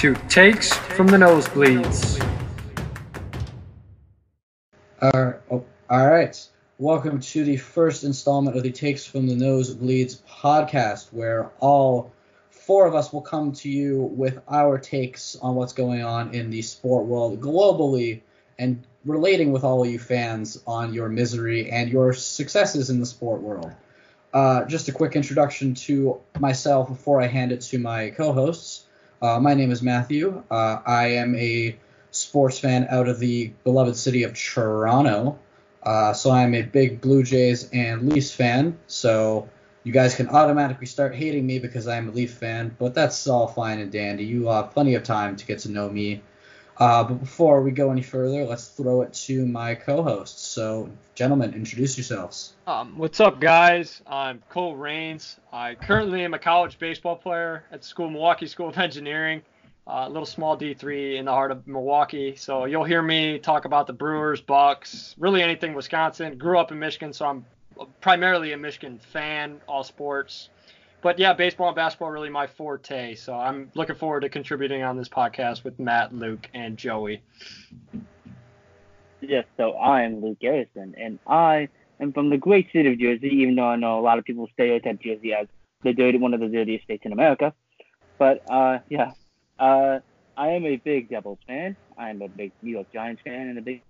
to Takes from the Nosebleeds. Oh, all right. Welcome to the first installment of the Takes from the Nosebleeds podcast, where all four of us will come to you with our takes on what's going on in the sport world globally and relating with all of you fans on your misery and your successes in the sport world. Uh, just a quick introduction to myself before I hand it to my co-hosts. Uh, my name is Matthew. Uh, I am a sports fan out of the beloved city of Toronto. Uh, so I'm a big Blue Jays and Leafs fan. So you guys can automatically start hating me because I'm a Leaf fan, but that's all fine and dandy. You have plenty of time to get to know me. Uh, but before we go any further, let's throw it to my co-hosts. So, gentlemen, introduce yourselves. Um, what's up, guys? I'm Cole Rains. I currently am a college baseball player at the school Milwaukee School of Engineering, a uh, little small D3 in the heart of Milwaukee. So you'll hear me talk about the Brewers, Bucks, really anything Wisconsin. Grew up in Michigan, so I'm primarily a Michigan fan, all sports. But yeah, baseball and basketball are really my forte. So I'm looking forward to contributing on this podcast with Matt, Luke, and Joey. Yes, so I am Luke Garrison, and I am from the great state of Jersey, even though I know a lot of people stereotype Jersey as the dirty, one of the dirtiest states in America. But uh, yeah, uh, I am a big Devils fan. I am a big New York Giants fan and a big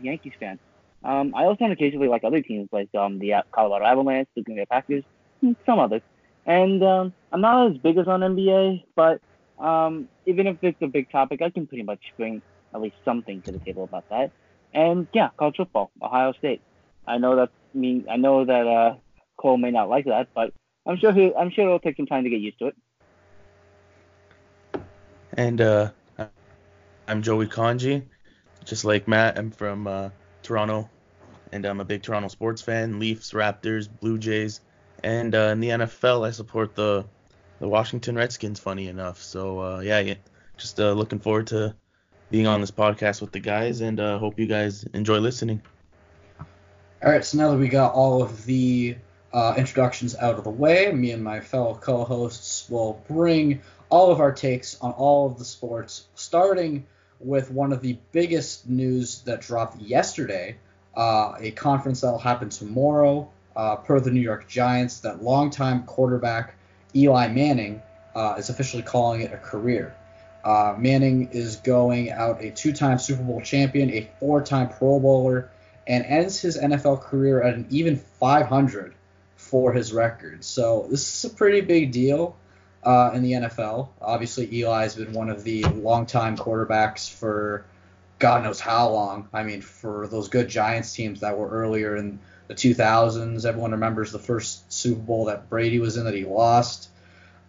Yankees fan. Um, I also occasionally like other teams like um, the Colorado Avalanche, the Green Bay Packers, and some others. And um, I'm not as big as on NBA, but um, even if it's a big topic, I can pretty much bring at least something to the table about that. And yeah, college football, Ohio State. I know that mean I know that uh, Cole may not like that, but I'm sure he I'm sure it'll take some time to get used to it. And uh, I'm Joey Kanji, just like Matt. I'm from uh, Toronto, and I'm a big Toronto sports fan. Leafs, Raptors, Blue Jays, and uh, in the NFL, I support the the Washington Redskins. Funny enough, so uh, yeah, yeah, just uh, looking forward to being on this podcast with the guys, and uh, hope you guys enjoy listening. All right, so now that we got all of the uh, introductions out of the way, me and my fellow co-hosts will bring all of our takes on all of the sports, starting with one of the biggest news that dropped yesterday, uh, a conference that will happen tomorrow, uh, per the New York Giants, that longtime quarterback Eli Manning uh, is officially calling it a career. Uh, Manning is going out a two-time Super Bowl champion, a four-time Pro Bowler, and ends his NFL career at an even 500 for his record. So this is a pretty big deal uh, in the NFL. Obviously, Eli's been one of the longtime quarterbacks for God knows how long. I mean, for those good Giants teams that were earlier in the 2000s, everyone remembers the first Super Bowl that Brady was in that he lost.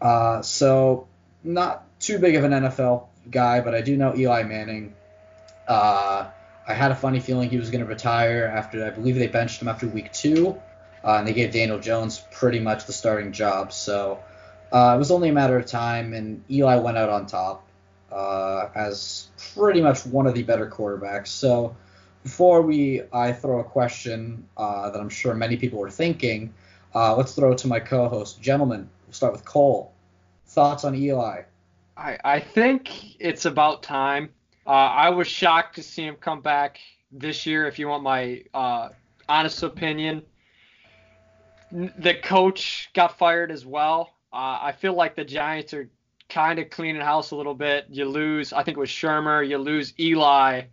Uh, so not too big of an NFL guy, but I do know Eli Manning. Uh, I had a funny feeling he was going to retire after I believe they benched him after week two, uh, and they gave Daniel Jones pretty much the starting job. So uh, it was only a matter of time, and Eli went out on top uh, as pretty much one of the better quarterbacks. So before we I throw a question uh, that I'm sure many people are thinking, uh, let's throw it to my co-host, gentlemen. We'll start with Cole. Thoughts on Eli? I, I think it's about time. Uh, I was shocked to see him come back this year. If you want my uh, honest opinion, the coach got fired as well. Uh, I feel like the Giants are kind of cleaning house a little bit. You lose, I think it was Shurmur. You lose Eli.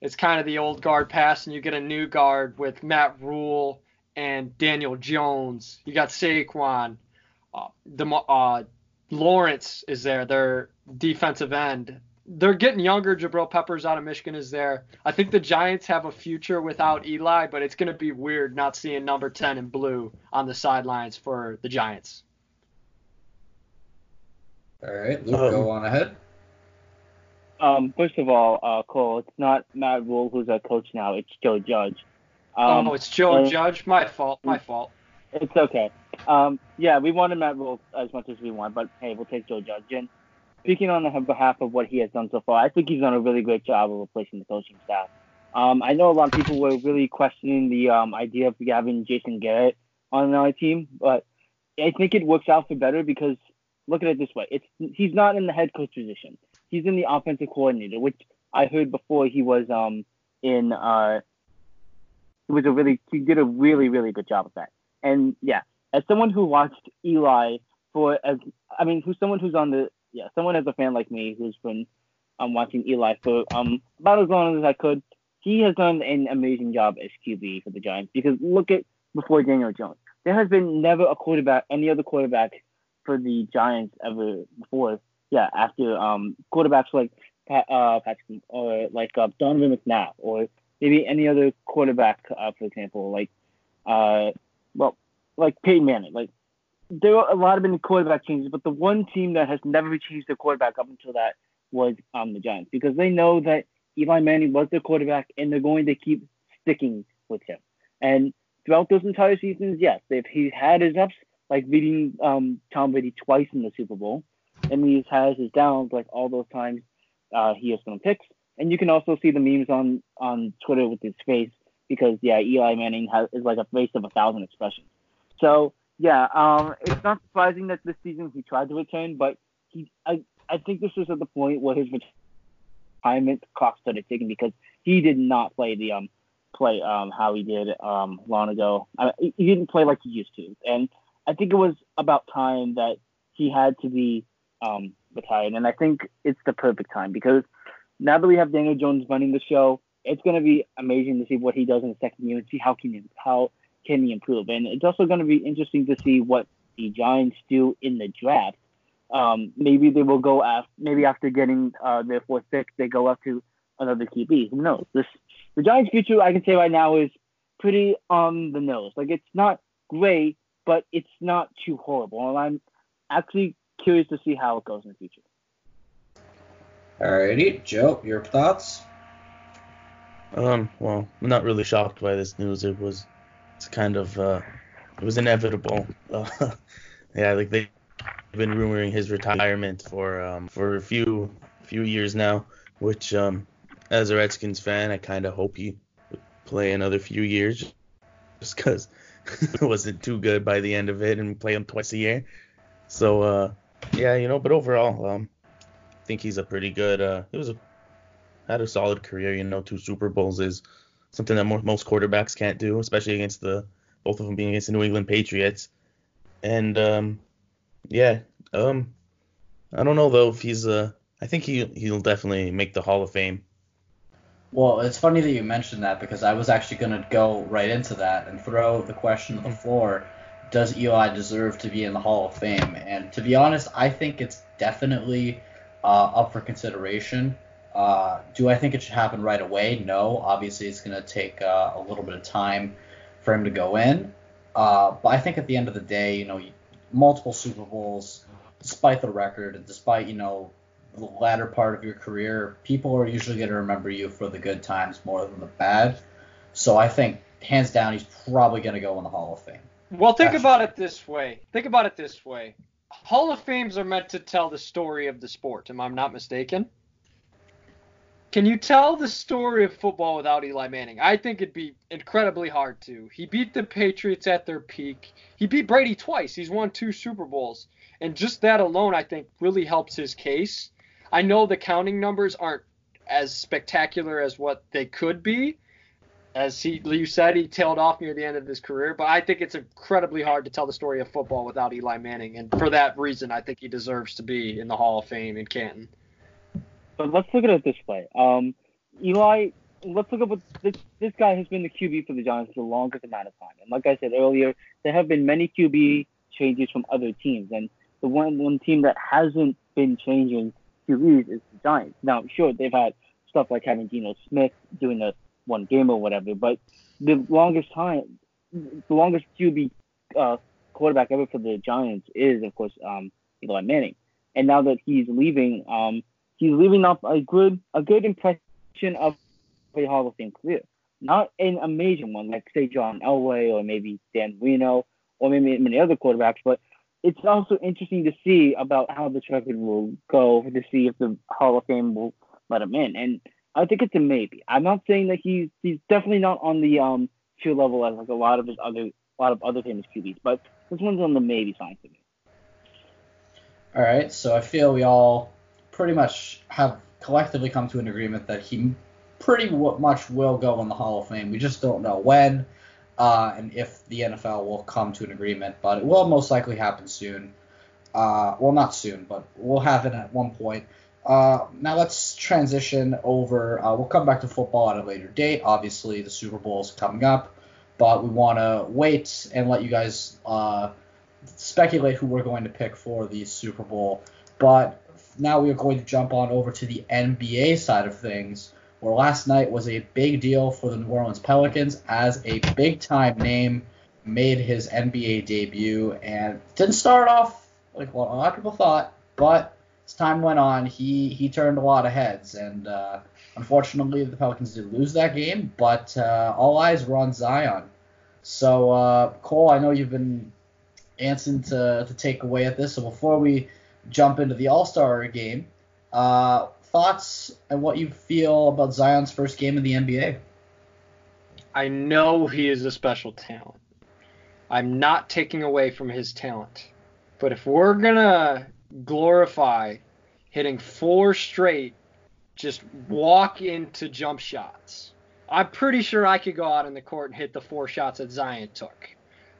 It's kind of the old guard pass, and you get a new guard with Matt Rhule and Daniel Jones. You got Saquon. Uh, the uh, Lawrence is there, their defensive end. They're getting younger. Jabril Peppers out of Michigan is there. I think the Giants have a future without Eli, but it's going to be weird not seeing number 10 in blue on the sidelines for the Giants. All right, Luke, um, go on ahead. Um, first of all, uh, Cole, it's not Matt Rhule who's our coach now. It's Joe Judge. Um, oh, it's Joe Judge. My fault. My fault. It's okay. Um, yeah, we wanted Matt Rhule as much as we want, but hey, we'll take Joe Judge. And speaking on behalf of what he has done so far, I think he's done a really great job of replacing the coaching staff. Um, I know a lot of people were really questioning the um, idea of having Jason Garrett on our team, but I think it works out for better because look at it this way: it's he's not in the head coach position. He's in the offensive coordinator, which I heard before he was um in uh he was a really he did a really really good job of that. And yeah, as someone who watched Eli for as I mean, who's someone who's on the yeah someone as a fan like me who's been um watching Eli for um about as long as I could. He has done an amazing job as QB for the Giants because look at before Daniel Jones. There has been never a quarterback, any other quarterback for the Giants ever before. Yeah, after um quarterbacks like uh, Patrick or like uh, Donovan McNabb or maybe any other quarterback, uh, for example, like uh well like Peyton Manning. Like there are a lot of many quarterback changes, but the one team that has never changed their quarterback up until that was um the Giants because they know that Eli Manning was their quarterback and they're going to keep sticking with him. And throughout those entire seasons, yes, if he had his ups, like beating um, Tom Brady twice in the Super Bowl, and he's has his downs, like all those times uh, he has some picks. And you can also see the memes on on Twitter with his face because yeah, Eli Manning has is like a face of a thousand expressions. So yeah, um, it's not surprising that this season he tried to return, but he I I think this was at the point where his retirement clock started ticking because he did not play the um play um how he did um long ago. I, he didn't play like he used to, and I think it was about time that he had to be um, retired. And I think it's the perfect time because now that we have Daniel Jones running the show, it's going to be amazing to see what he does in the second year and see how can he, how can he improve. And it's also going to be interesting to see what the Giants do in the draft. Um, maybe they will go after, maybe after getting uh, their fourth pick, they go up to another QB. Who knows? This the Giants' future, I can say right now, is pretty on the nose. Like it's not great, but it's not too horrible. And I'm actually curious to see how it goes in the future. Alrighty, Joe, your thoughts? Um, well, I'm not really shocked by this news. It was, it's kind of, uh, it was inevitable. Uh, yeah, like they've been rumoring his retirement for um for a few few years now, which um as a Redskins fan, I kind of hope he would play another few years, just because it wasn't too good by the end of it, and play him twice a year. So uh, yeah, you know, but overall, um, I think he's a pretty good. Uh, it was a had a solid career. You know, two Super Bowls is something that more, most quarterbacks can't do, especially against the both of them being against the New England Patriots. And um, yeah, um, I don't know though if he's uh, I think he he'll definitely make the Hall of Fame. Well, it's funny that you mentioned that because I was actually going to go right into that and throw the question to the floor. Does Eli deserve to be in the Hall of Fame? And to be honest, I think it's definitely uh, up for consideration. Uh, do I think it should happen right away? No. Obviously, it's going to take uh, a little bit of time for him to go in. Uh, but I think at the end of the day, you know, multiple Super Bowls, despite the record and despite, you know, the latter part of your career, people are usually going to remember you for the good times more than the bad. So I think, hands down, he's probably going to go in the Hall of Fame. Well, think about it this way. Think about it this way. Hall of Fames are meant to tell the story of the sport. Am I not mistaken? Can you tell the story of football without Eli Manning? I think it'd be incredibly hard to. He beat the Patriots at their peak. He beat Brady twice. He's won two Super Bowls. And just that alone, I think, really helps his case. I know the counting numbers aren't as spectacular as what they could be. As he, you said, he tailed off near the end of his career, but I think it's incredibly hard to tell the story of football without Eli Manning, and for that reason, I think he deserves to be in the Hall of Fame in Canton. But let's look at it this way. Um, Eli, let's look at what this, this guy has been the QB for the Giants for the longest amount of time. And like I said earlier, there have been many QB changes from other teams, and the one one team that hasn't been changing QBs is the Giants. Now, sure, they've had stuff like having Geno Smith doing the one game or whatever, but the longest time, the longest QB uh, quarterback ever for the Giants is, of course, um, Eli Manning. And now that he's leaving, um, he's leaving off a good a good impression of a Hall of Fame career. Not an amazing one like say John Elway or maybe Dan Marino or maybe many other quarterbacks, but it's also interesting to see about how this record will go to see if the Hall of Fame will let him in. And I think it's a maybe. I'm not saying that he's he's definitely not on the um level as like a lot of his other a lot of other famous QBs, but this one's on the maybe side for me. All right, so I feel we all pretty much have collectively come to an agreement that he pretty much will go in the Hall of Fame. We just don't know when uh, and if the NFL will come to an agreement, but it will most likely happen soon. Uh, well, not soon, but we'll have it at one point. Uh, now let's transition over. Uh, we'll come back to football at a later date. Obviously, the Super Bowl is coming up, but we want to wait and let you guys uh, speculate who we're going to pick for the Super Bowl. But now we are going to jump on over to the NBA side of things, where last night was a big deal for the New Orleans Pelicans as a big time name made his NBA debut and didn't start off like what a lot of people thought, but as time went on, he he turned a lot of heads, and uh, unfortunately the Pelicans did lose that game. But uh, all eyes were on Zion. So uh, Cole, I know you've been answering to to take away at this. So before we jump into the All Star game, uh, thoughts and what you feel about Zion's first game in the NBA? I know he is a special talent. I'm not taking away from his talent. But if we're to glorify hitting four straight, just walk into jump shots, I'm pretty sure I could go out in the court and hit the four shots that Zion took.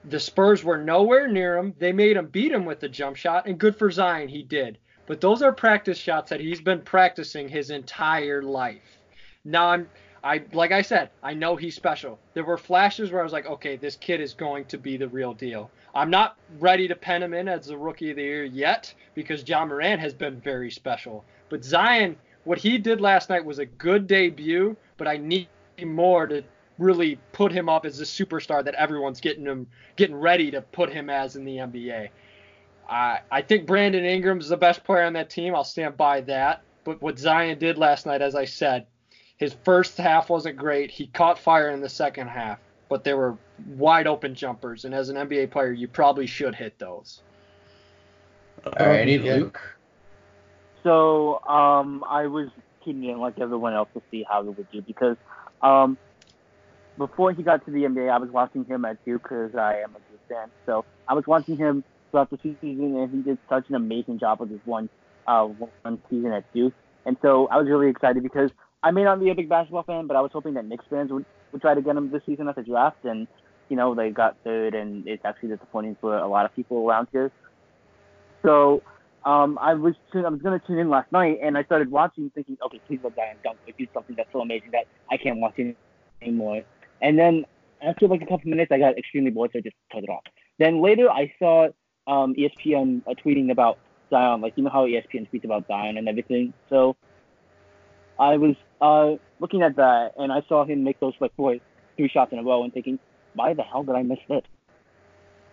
The Spurs were nowhere near him. They made him beat him with the jump shot, and good for Zion, he did. But those are practice shots that he's been practicing his entire life. Now I'm I like I said, I know he's special. There were flashes where I was like, okay, this kid is going to be the real deal. I'm not ready to pen him in as the rookie of the year yet because Ja Morant has been very special. But Zion, what he did last night was a good debut, but I need more to really put him up as the superstar that everyone's getting him getting ready to put him as in the NBA. I I think Brandon Ingram's the best player on that team. I'll stand by that. But what Zion did last night, as I said, his first half wasn't great. He caught fire in the second half, but there were wide open jumpers, and as an NBA player, you probably should hit those. Alrighty, Um. Luke. So um, I was tuning in like everyone else to see how he would do because um, before he got to the NBA, I was watching him at Duke because I am a Duke fan. So I was watching him throughout the season, and he did such an amazing job with his one uh, one season at Duke. And so I was really excited because I may not be a big basketball fan, but I was hoping that Knicks fans would, would try to get him this season at the draft. And you know they got third, and it's actually disappointing for a lot of people around here. So um, I was I was gonna tune in last night, and I started watching, thinking, okay, please let Zion dunk, like do something that's so amazing that I can't watch it anymore. And then after like a couple minutes, I got extremely bored, so I just turned it off. Then later, I saw um, ESPN uh, tweeting about Zion, like you know how ESPN tweets about Zion and everything. So I was uh, looking at that, and I saw him make those like four, three shots in a row, and thinking, why the hell did I miss this?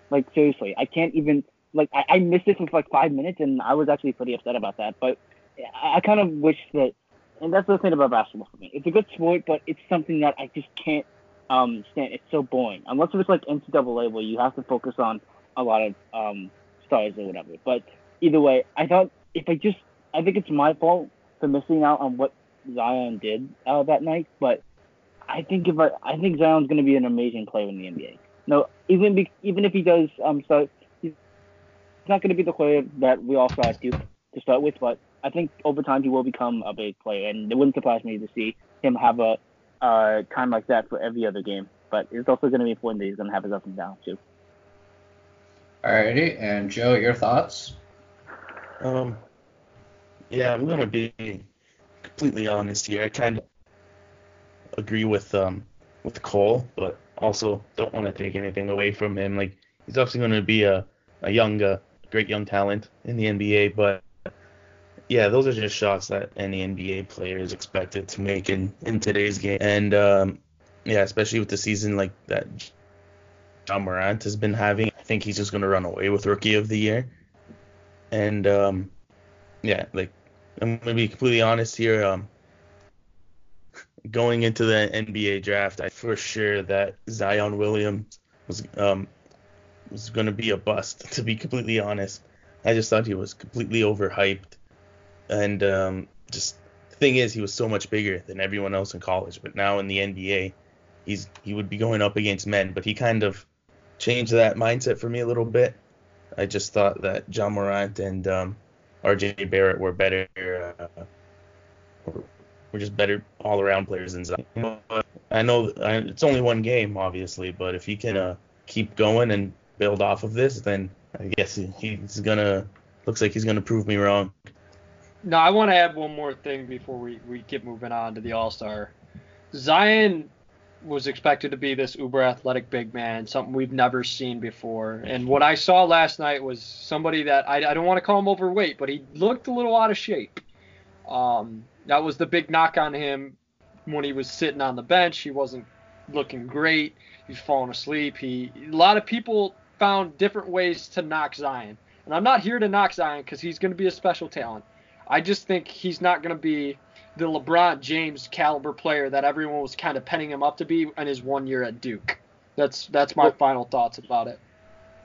Like seriously, I can't even like I, I missed it for like five minutes, and I was actually pretty upset about that. But I, I kind of wish that, and that's the thing about basketball for me. It's a good sport, but it's something that I just can't um stand. It's so boring. Unless it's like NCAA where you have to focus on a lot of um stars or whatever. But either way, I thought if I just, I think it's my fault for missing out on what Zion did uh, that night. But I think if I, I think Zion's going to be an amazing player in the NBA. No, even be, even if he does um start, he's not going to be the player that we all saw at Duke to start with. But I think over time he will become a big player, and it wouldn't surprise me to see him have a uh, time like that for every other game. But it's also going to be important that he's going to have his ups and downs too. Alrighty, and Joe, your thoughts? Um, yeah, I'm gonna be completely honest here. I kind of agree with um with Cole, but also don't want to take anything away from him. Like he's obviously gonna be a a young, uh, great young talent in the NBA, but yeah, those are just shots that any NBA player is expected to make in in today's game. And um, yeah, especially with the season like that Ja Morant has been having, I think he's just gonna run away with Rookie of the Year. And um, yeah, like I'm gonna be completely honest here. Um, going into the NBA draft, I for sure that Zion Williams was um was gonna be a bust. To be completely honest, I just thought he was completely overhyped, and um, just the thing is, he was so much bigger than everyone else in college. But now in the NBA, he's he would be going up against men. But he kind of changed that mindset for me a little bit. I just thought that Ja Morant and um, R.J. Barrett were better. Uh, were, were just better all around players than Zion. But I know it's only one game, obviously, but if he can uh, keep going and build off of this, then I guess he's gonna. Looks like he's gonna prove me wrong. No, I want to add one more thing before we, we keep moving on to the All Star. Zion was expected to be this uber athletic big man, something we've never seen before. And what I saw last night was somebody that I, I don't want to call him overweight, but he looked a little out of shape. Um, that was the big knock on him when he was sitting on the bench. He wasn't looking great. He's falling asleep. He a lot of people found different ways to knock Zion. And I'm not here to knock Zion because he's going to be a special talent. I just think he's not going to be the LeBron James caliber player that everyone was kind of penning him up to be in his one year at Duke. That's that's my well, final thoughts about it.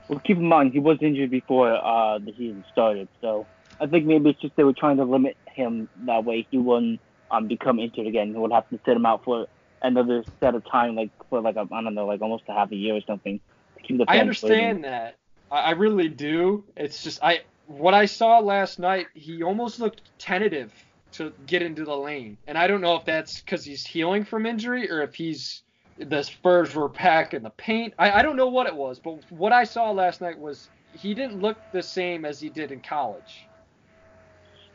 Well, keep in mind he was injured before uh, the season started, so I think maybe it's just they were trying to limit him that way he wouldn't um, become injured again. He would have to sit him out for another set of time, like for like a, I don't know, like almost a half a year or something. To keep the I understand that. I really do. It's just I what I saw last night. He almost looked tentative to get into the lane. And I don't know if that's because he's healing from injury or if he's the Spurs were packing the paint. I, I don't know what it was, but what I saw last night was he didn't look the same as he did in college.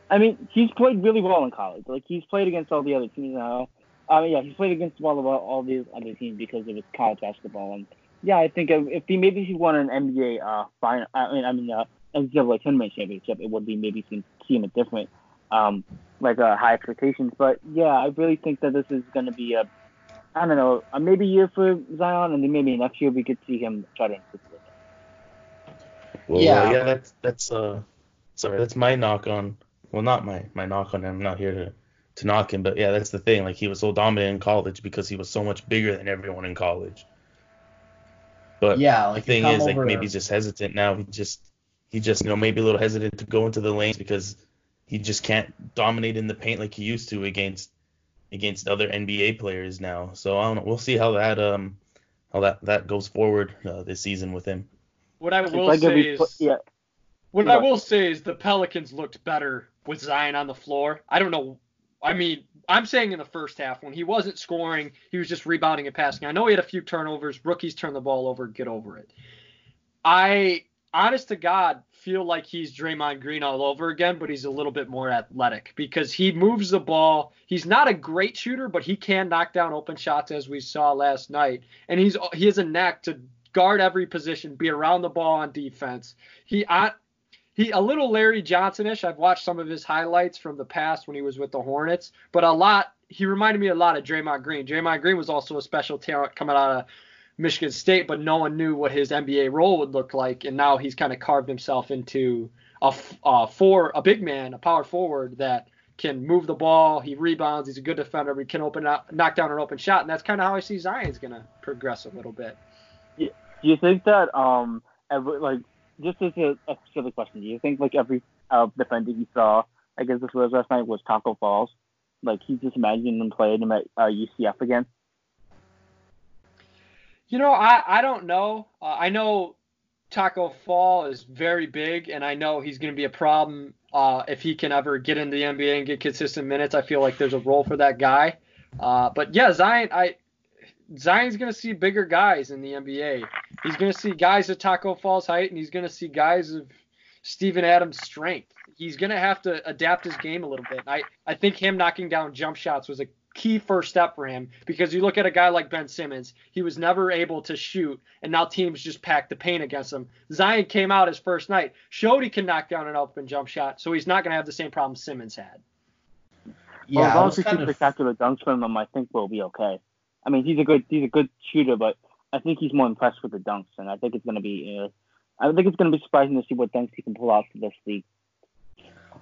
I mean, he's played really well in college. Like he's played against all the other teams now. I yeah, he's played against all of all these other teams because of his college basketball. And yeah, I think if, he maybe he won an NBA uh final, I mean, I mean, uh, NCAA tournament championship, it would be maybe see, see him a different um like uh, high expectations. But yeah, I really think that this is going to be a, I don't know, a maybe year for Zion, and then maybe next year we could see him try to improve it. Well, yeah, uh, yeah, that's that's uh, sorry, that's my knock on. Well, not my my knock on him. I'm not here to to knock him, but yeah, that's the thing. Like he was so dominant in college because he was so much bigger than everyone in college. But yeah, like the thing is, like maybe he's just hesitant now. He just he just you know maybe a little hesitant to go into the lanes because he just can't dominate in the paint like he used to against against other NBA players now. So I don't know. We'll see how that um how that that goes forward uh, this season with him. What I will like say is yeah. What yeah. I will say is the Pelicans looked better with Zion on the floor. I don't know. I mean, I'm saying in the first half when he wasn't scoring, he was just rebounding and passing. I know he had a few turnovers. Rookies turn the ball over. Get over it. I honest to God, feel like he's Draymond Green all over again, but he's a little bit more athletic because he moves the ball. He's not a great shooter, but he can knock down open shots as we saw last night. And he's he has a knack to guard every position, be around the ball on defense. He I, he a little Larry Johnsonish. I've watched some of his highlights from the past when he was with the Hornets, but a lot he reminded me a lot of Draymond Green. Draymond Green was also a special talent coming out of Michigan State, but no one knew what his NBA role would look like, and now he's kind of carved himself into a, a four, a big man, a power forward that can move the ball. He rebounds. He's a good defender. He can open up, knock down an open shot, and that's kind of how I see Zion's gonna progress a little bit. Do you think that um, every, like just as a, a specific question, do you think like every uh, defender you saw against the Spurs last night was Tacko Falls? Like he's just imagining them playing him at uh, UCF again. You know, I, I don't know. Uh, I know Tacko Fall is very big, and I know he's going to be a problem uh, if he can ever get into the NBA and get consistent minutes. I feel like there's a role for that guy. Uh, but yeah, Zion, I Zion's going to see bigger guys in the NBA. He's going to see guys at Tacko Fall's height, and he's going to see guys of Steven Adams' strength. He's going to have to adapt his game a little bit. I, I think him knocking down jump shots was a key first step for him because you look at a guy like Ben Simmons, he was never able to shoot, and now teams just pack the paint against him. Zion came out his first night, showed he can knock down an open jump shot, so he's not going to have the same problem Simmons had. Yeah, well, as long as he keeps spectacular dunks from him, I think we'll be okay. I mean, he's a good he's a good shooter, but I think he's more impressed with the dunks, and I think it's going to be. Uh, I think it's going to be surprising to see what dunks he can pull off for this league.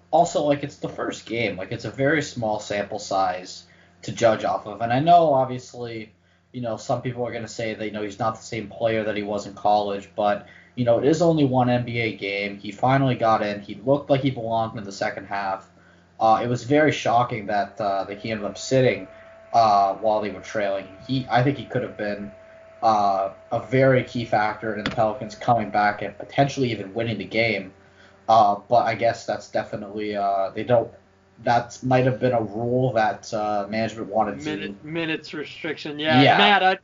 Also, like it's the first game, like it's a very small sample size to judge off of. And I know obviously, you know, some people are going to say that you know he's not the same player that he was in college, but you know, it is only one NBA game. He finally got in. He looked like he belonged in the second half. Uh, it was very shocking that uh, that he ended up sitting uh, while they were trailing. He, I think he could have been uh, a very key factor in the Pelicans coming back and potentially even winning the game. Uh, but I guess that's definitely uh, they don't. That might have been a rule that uh, management wanted Minute, to. minutes restriction. Yeah, Yeah. Matt, I,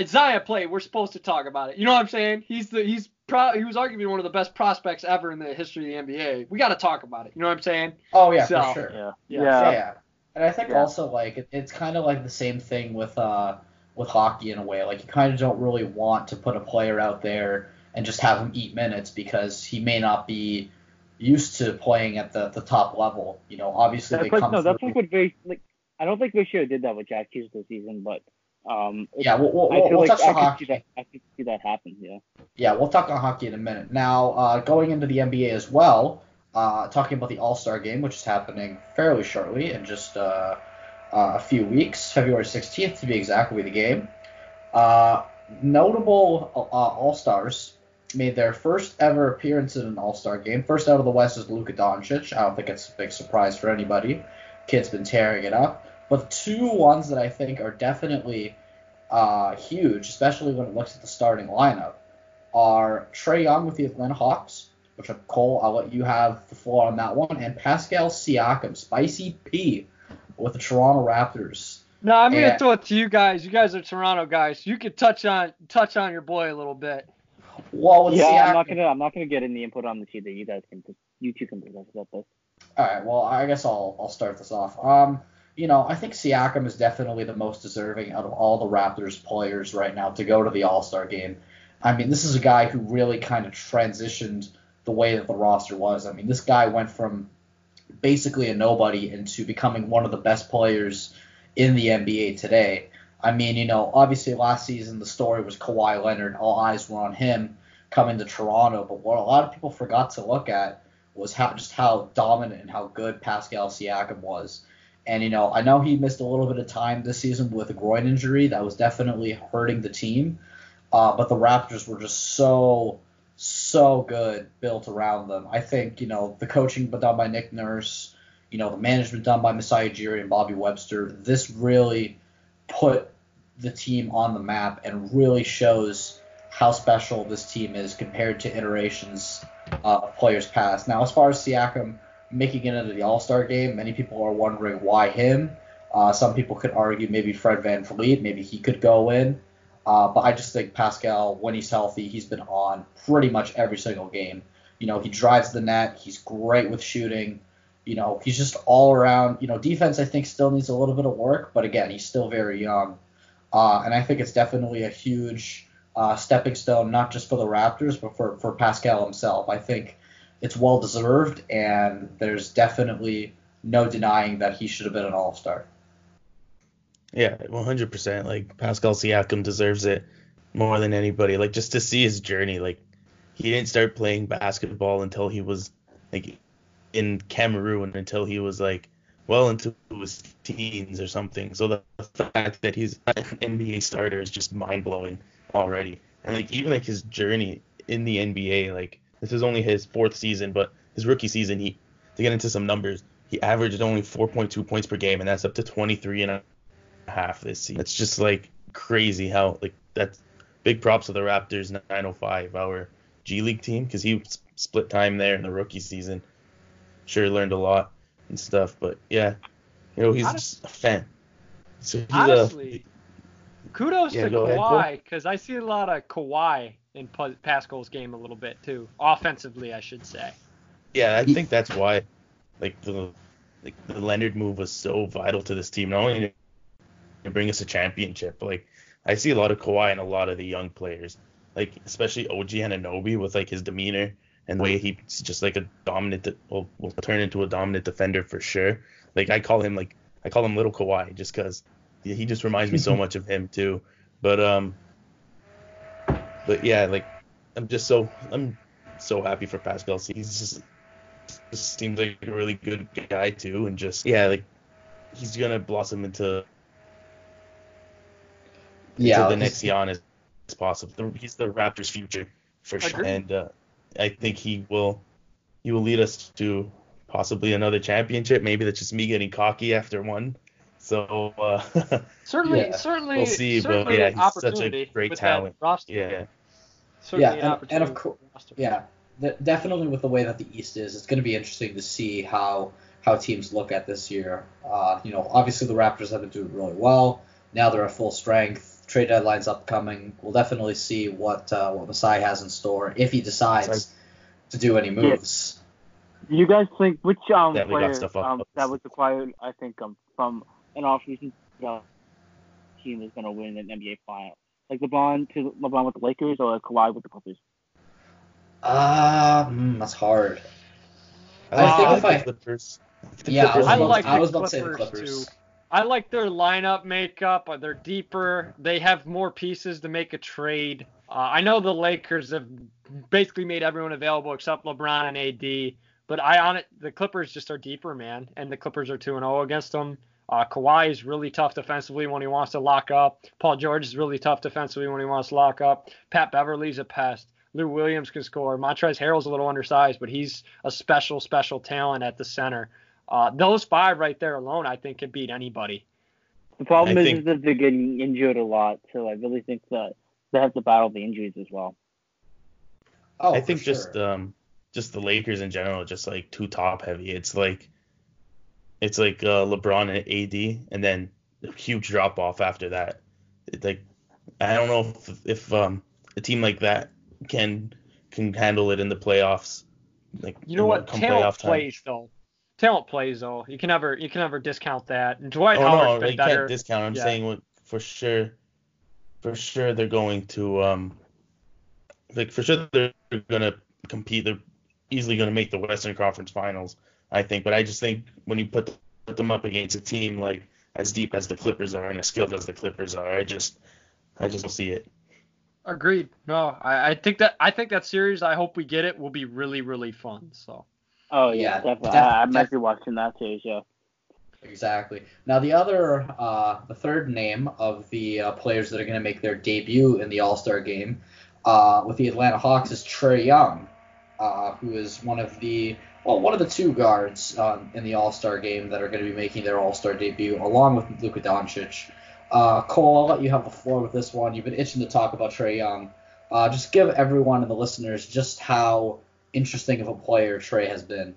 Isaiah play. We're supposed to talk about it. You know what I'm saying? He's the he's pro, he was arguably one of the best prospects ever in the history of the NBA. We got to talk about it. You know what I'm saying? Oh yeah, So- for sure. Yeah. Yeah. Yeah, yeah. And I think Yeah. also like it, it's kind of like the same thing with uh with hockey in a way. Like you kind of don't really want to put a player out there and just have him eat minutes because he may not be used to playing at the, the top level. You know, obviously they like come no, that's through- like what very like. I don't think Ratio did that with Jack Hughes this season, but um, Yeah, we'll, we'll, I feel we'll like touch I hockey. see that. I could see that happen. Yeah. Yeah, we'll talk on hockey in a minute. Now, uh, going into the NBA as well, uh, talking about the All Star game, which is happening fairly shortly in just uh, uh, a few weeks, February 16th to be exact, will be the game. Uh, notable uh, All Stars made their first ever appearance in an All Star game. First out of the West is Luka Doncic. I don't think it's a big surprise for anybody. Kid's been tearing it up. But two ones that I think are definitely uh, huge, especially when it looks at the starting lineup, are Trae Young with the Atlanta Hawks, which uh, Cole, I'll let you have the floor on that one, and Pascal Siakam, Spicy P, with the Toronto Raptors. No, I'm Yeah. gonna throw it to you guys. You guys are Toronto guys. You could touch on touch on your boy a little bit. Well, yeah, I'm not gonna. I'm not gonna get any input on this either. You guys can. Just, you two can discuss about this. All right. Well, I guess I'll I'll start this off. Um, you know, I think Siakam is definitely the most deserving out of all the Raptors players right now to go to the All Star game. I mean, this is a guy who really kind of transitioned the way that the roster was. I mean, this guy went from basically a nobody into becoming one of the best players in the NBA today. I mean, you know, obviously last season the story was Kawhi Leonard. All eyes were on him coming to Toronto. But what a lot of people forgot to look at was how just how dominant and how good Pascal Siakam was. And you know, I know he missed a little bit of time this season with a groin injury that was definitely hurting the team. Uh, but the Raptors were just so so good built around them. I think you know the coaching done by Nick Nurse, you know the management done by Masai Ujiri and Bobby Webster. This really put the team on the map and really shows how special this team is compared to iterations uh, of players past. Now, as far as Siakam making it into the All Star game, many people are wondering why him. Uh, some people could argue maybe Fred VanVleet, maybe he could go in. Uh, but I just think Pascal, when he's healthy, he's been on pretty much every single game. You know, he drives the net. He's great with shooting. You know, he's just all around. You know, defense I think still needs a little bit of work, but again, he's still very young. Uh, and I think it's definitely a huge uh, stepping stone, not just for the Raptors, but for, for Pascal himself. I think it's well deserved, and there's definitely no denying that he should have been an All Star. Yeah, 100%. Like Pascal Siakam deserves it more than anybody. Like just to see his journey. Like he didn't start playing basketball until he was like in Cameroon until he was like well into his teens or something. So the fact that he's an NBA starter is just mind blowing already. And like even like his journey in the NBA, like this is only his fourth season, but his rookie season, he to get into some numbers, he averaged only 4.2 points per game, and that's up to 23 and a half this season. It's just like crazy how like that's big props to the Raptors 905, our G League team, because he split time there in the rookie season. Sure learned a lot and stuff, but yeah, you know he's Honest- just a fan. So he's uh, Honestly, a, kudos Yeah, to. Kawhi because I see a lot of Kawhi in Pa- Pascal's game a little bit too, offensively, I should say. yeah, I think that's why like the like the Leonard move was so vital to this team. Not only to bring us a championship, but, like I see a lot of Kawhi and a lot of the young players, like especially OG Anunoby with like his demeanor and the way he's just like a dominant, will will turn into a dominant defender for sure. Like I call him like I call him little Kawhi just because he just reminds me so much of him too. But um, but yeah, like I'm just so I'm so happy for Pascal. He's just just seems like a really good guy too, and just yeah, like he's gonna blossom into Yeah, to the next Giannis as possible. He's the Raptors' future for sure, and uh, I think he will he will lead us to possibly another championship. Maybe that's just me getting cocky after one. So uh, Certainly, Yeah, certainly, we'll see, but certainly yeah, an he's such a opportunity great with talent. that roster. yeah, Certainly Yeah, an and- and of course, with the. Yeah, th- definitely with the way that the East is, it's going to be interesting to see how how teams look at this year. Uh, you know, obviously the Raptors have been doing really well. Now they're at full strength. Trade deadline's upcoming. We'll definitely see what uh, what Masai has in store if he decides to do any moves. Do you guys think which um That we got player stuff um, that was acquired? I think um from an offseason uh, team is gonna win an NBA final, like LeBron to LeBron with the Lakers or Kawhi with the Clippers. Ah, mm, that's hard. I, I think like if the I- Clippers. The Yeah, I Clippers was, I about, like I the was about to say the Clippers, Clippers. too. I like their lineup makeup. uh, They're deeper. They have more pieces to make a trade. Uh, I know the Lakers have basically made everyone available except LeBron and AD. But I on it, the Clippers just are deeper, man, and the Clippers are two and zero against them. Uh, Kawhi is really tough defensively when he wants to lock up. Paul George is really tough defensively when he wants to lock up. Pat Beverley's a pest. Lou Williams can score. Montrezl Harrell's a little undersized, but he's a special, special talent at the center. Uh, those five right there alone, I think, could beat anybody. The problem I is, think- is that they're getting injured a lot, so I really think that they have to battle the injuries as well. Oh, I for think just um just the Lakers in general, just like too top heavy. It's like it's like uh, LeBron and AD, and then a huge drop off after that. It's like I don't know if if um a team like that can can handle it in the playoffs. Like You know what? come Talent playoff time. plays though. Talent plays though. You can never you can never discount that. And Dwight Oh Howard's no, been you better. can't discount. I'm Yeah. saying what for sure, for sure they're going to um, like for sure they're gonna compete. They're easily gonna make the Western Conference Finals, I think. But I just think when you put put them up against a team like as deep as the Clippers are and as skilled as the Clippers are, I just I just don't see it. Agreed. No, I, I think that I think that series. I hope we get it. Will be really really fun. So Oh Yeah, yeah, definitely. def- I, I might def- be watching that too. Yeah. Exactly. Now the other, uh, the third name of the uh, players that are going to make their debut in the All Star game uh, with the Atlanta Hawks is Trae Young, uh, who is one of the well, one of the two guards um, in the All Star game that are going to be making their All Star debut, along with Luka Doncic. Uh, Cole, I'll let you have the floor with this one. You've been itching to talk about Trae Young. Uh, just give everyone and the listeners just how interesting of a player Trae has been.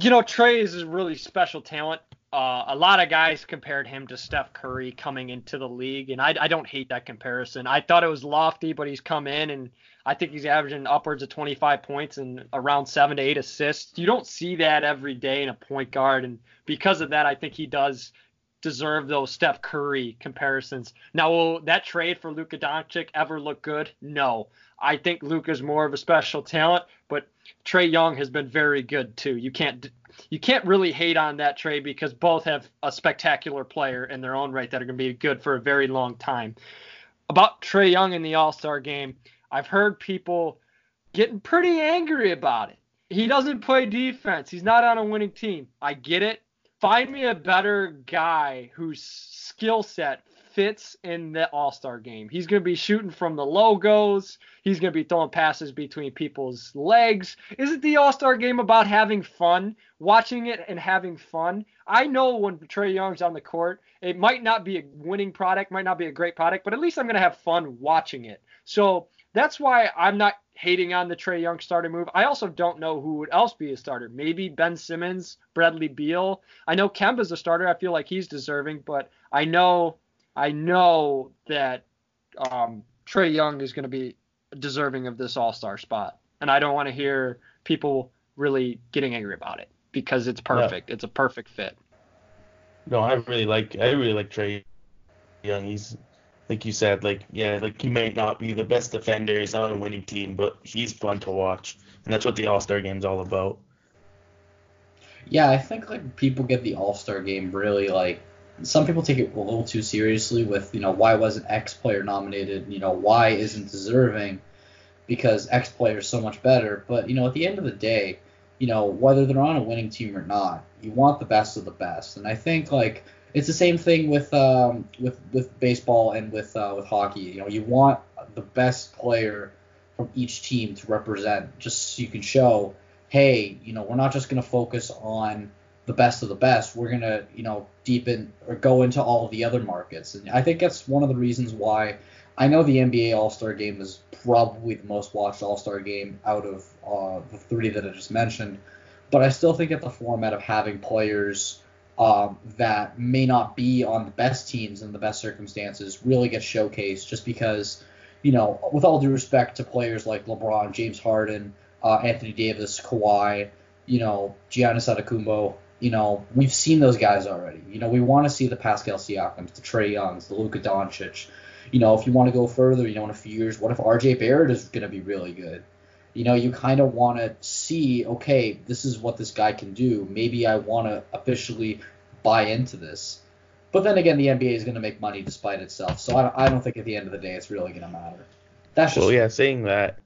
you know Trae is a really special talent. Uh, a lot of guys compared him to Steph Curry coming into the league, and I, I don't hate that comparison. I thought it was lofty, but he's come in and I think he's averaging upwards of 25 points and around seven to eight assists. You don't see that every day in a point guard, and because of that, I think he does deserve those Steph Curry comparisons. Now, will that trade for Luka Doncic ever look good? No. I think Luka's more of a special talent, but Trae Young has been very good too. You can't you can't really hate on that trade because both have a spectacular player in their own right that are going to be good for a very long time. About Trae Young in the All-Star game, I've heard people getting pretty angry about it. He doesn't play defense. He's not on a winning team. I get it. Find me a better guy whose skill set fits in the All Star game. He's going to be shooting from the logos. He's going to be throwing passes between people's legs. Isn't the All Star game about having fun, watching it and having fun? I know when Trae Young's on the court, it might not be a winning product, might not be a great product, but at least I'm going to have fun watching it. So that's why I'm not hating on the Trae Young starter move. I also don't know who would else be a starter. Maybe Ben Simmons, Bradley Beal. I know Kemba's a starter. I feel like he's deserving, but I know I know that um, Trae Young is going to be deserving of this All Star spot, and I don't want to hear people really getting angry about it because it's perfect. It's a perfect fit. No, I really like I really like Trae Young. He's like you said, like yeah, like he may not be the best defender. He's not on a winning team, but he's fun to watch, and that's what the All Star Game's all about. Yeah, I think like people get the All Star game really like some people take it a little too seriously with you know why wasn't X player nominated? You know why isn't deserving because X player is so much better. But you know at the end of the day, you know whether they're on a winning team or not, you want the best of the best. And I think like it's the same thing with um, with with baseball and with uh, with hockey. You know you want the best player from each team to represent just so you can show hey, you know, we're not just going to focus on the best of the best. We're going to, you know, deepen or go into all the other markets. And I think that's one of the reasons why I know the NBA All Star Game is probably the most watched All Star Game out of uh, the three that I just mentioned, but I still think that the format of having players um, that may not be on the best teams in the best circumstances really gets showcased just because, you know, with all due respect to players like LeBron, James Harden, uh, Anthony Davis, Kawhi, you know, Giannis Antetokounmpo, you know, we've seen those guys already. You know, we want to see the Pascal Siakams, the Trae Youngs, the Luka Doncic. You know, if you want to go further, you know, in a few years, what if RJ Barrett is going to be really good? You know, you kind of want to see, okay, this is what this guy can do. Maybe I want to officially buy into this. But then again, the NBA is going to make money despite itself. So I, I don't think at the end of the day it's really going to matter. That's just Well, yeah, saying that,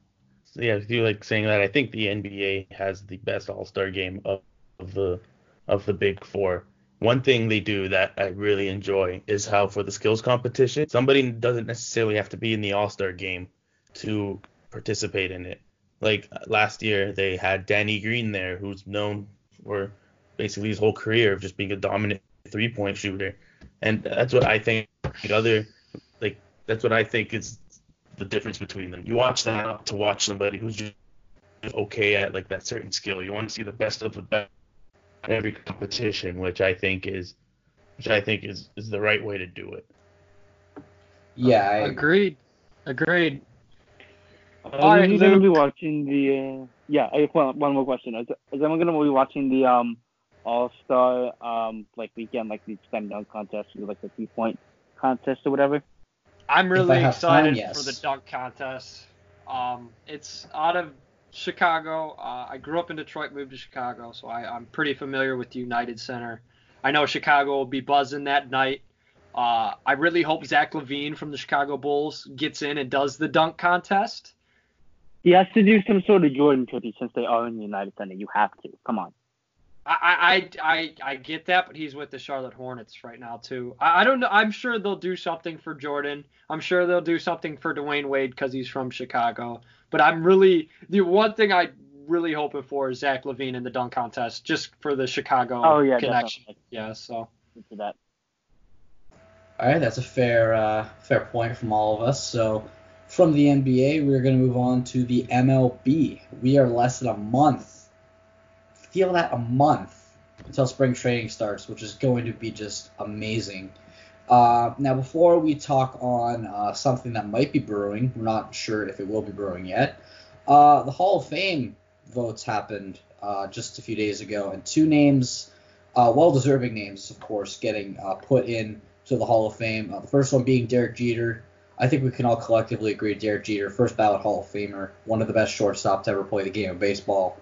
yeah, you like saying that, I think the NBA has the best All Star game of, of the of the Big Four. One thing they do that I really enjoy is how for the skills competition, somebody doesn't necessarily have to be in the All Star game to participate in it. Like uh, last year, they had Danny Green there, who's known for basically his whole career of just being a dominant three point shooter. And that's what I think the other like that's what I think is the difference between them. You watch that to watch somebody who's just okay at like that certain skill. You want to see the best of the best in every competition, which I think is which I think is is the right way to do it. yeah, I, Agreed. Agreed. All right, who's gonna be watching the? Uh, yeah, I, well, one more question. Is, is anyone gonna be watching the um All Star um like weekend, like the slam dunk contest, or like the three point contest or whatever? I'm really have time, excited yes. for the dunk contest. Um, it's out of Chicago. Uh, I grew up in Detroit, moved to Chicago, so I, I'm pretty familiar with the United Center. I know Chicago will be buzzing that night. Uh, I really hope Zach LaVine from the Chicago Bulls gets in and does the dunk contest. He has to do some sort of Jordan tribute since they are in the United Center. You have to. Come on. I, I, I, I get that, but he's with the Charlotte Hornets right now too. I, I don't know. I'm sure they'll do something for Jordan. I'm sure they'll do something for Dwyane Wade because he's from Chicago. But I'm really the one thing I really hoping for is Zach LaVine in the dunk contest, just for the Chicago Oh, yeah, connection. definitely. Yeah. So Into that. All right, that's a fair uh, fair point from all of us. So from the NBA, we're going to move on to the MLB. We are less than a month. Feel that a month until spring training starts, which is going to be just amazing. Uh, now, before we talk on uh, something that might be brewing, we're not sure if it will be brewing yet. Uh, the Hall of Fame votes happened uh, just a few days ago, and two names, uh, well-deserving names, of course, getting uh, put in to the Hall of Fame. The first one being Derek Jeter. I think we can all collectively agree Derek Jeter, first ballot Hall of Famer, one of the best shortstops to ever play the game of baseball.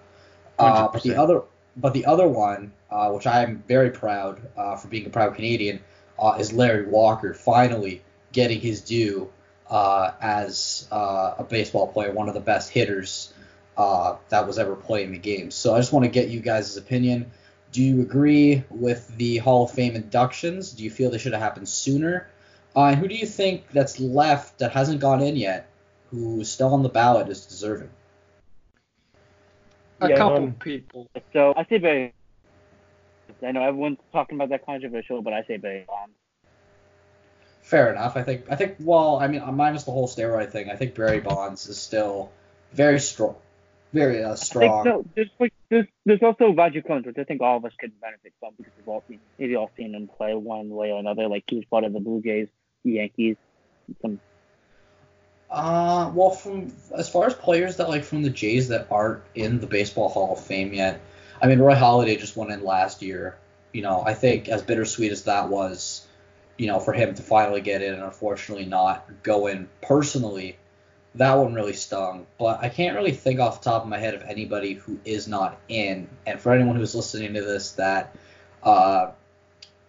Uh, but the other, but the other one, uh, which I am very proud uh, for being a proud Canadian, uh, is Larry Walker finally getting his due uh, as uh, a baseball player, one of the best hitters uh, that was ever playing the game. So I just want to get you guys' opinion. Do you agree with the Hall of Fame inductions? Do you feel they should have happened sooner? Uh, who do you think that's left that hasn't gone in yet, who's still on the ballot is deserving? a Yeah, couple um, people. So I say Barry. I know everyone's talking about that controversial, but I say Barry Bonds. Fair enough. I think. I think. Well, I mean, minus the whole steroid thing, I think Barry Bonds is still very strong, very uh, I think strong. so. There's like there's there's also Roger Clemens, which I think all of us could benefit from because we've all seen maybe all seen him play one way or another. Like he was part of the Blue Jays, the Yankees, some Uh, well, from as far as players that like from the Jays that aren't in the Baseball Hall of Fame yet, I mean, Roy Halladay just went in last year. You know, I think as bittersweet as that was, you know, for him to finally get in and unfortunately not go in personally, that one really stung. But I can't really think off the top of my head of anybody who is not in. And for anyone who's listening to this that uh,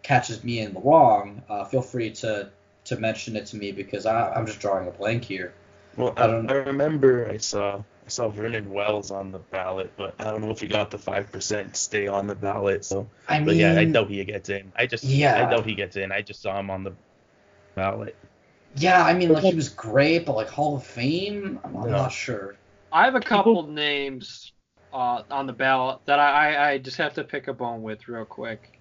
catches me in the wrong, uh, feel free to to mention it to me because I, I'm just drawing a blank here. Well, I I, don't I remember I saw I saw Vernon Wells on the ballot, but I don't know if he got the five percent stay on the ballot. So, I mean, but yeah, I doubt he gets in. I just Yeah. I doubt he gets in. I just saw him on the ballot. yeah, I mean, like he was great, but like Hall of Fame, I'm, I'm No. not sure. I have a couple names uh, on the ballot that I, I, I just have to pick a bone with real quick.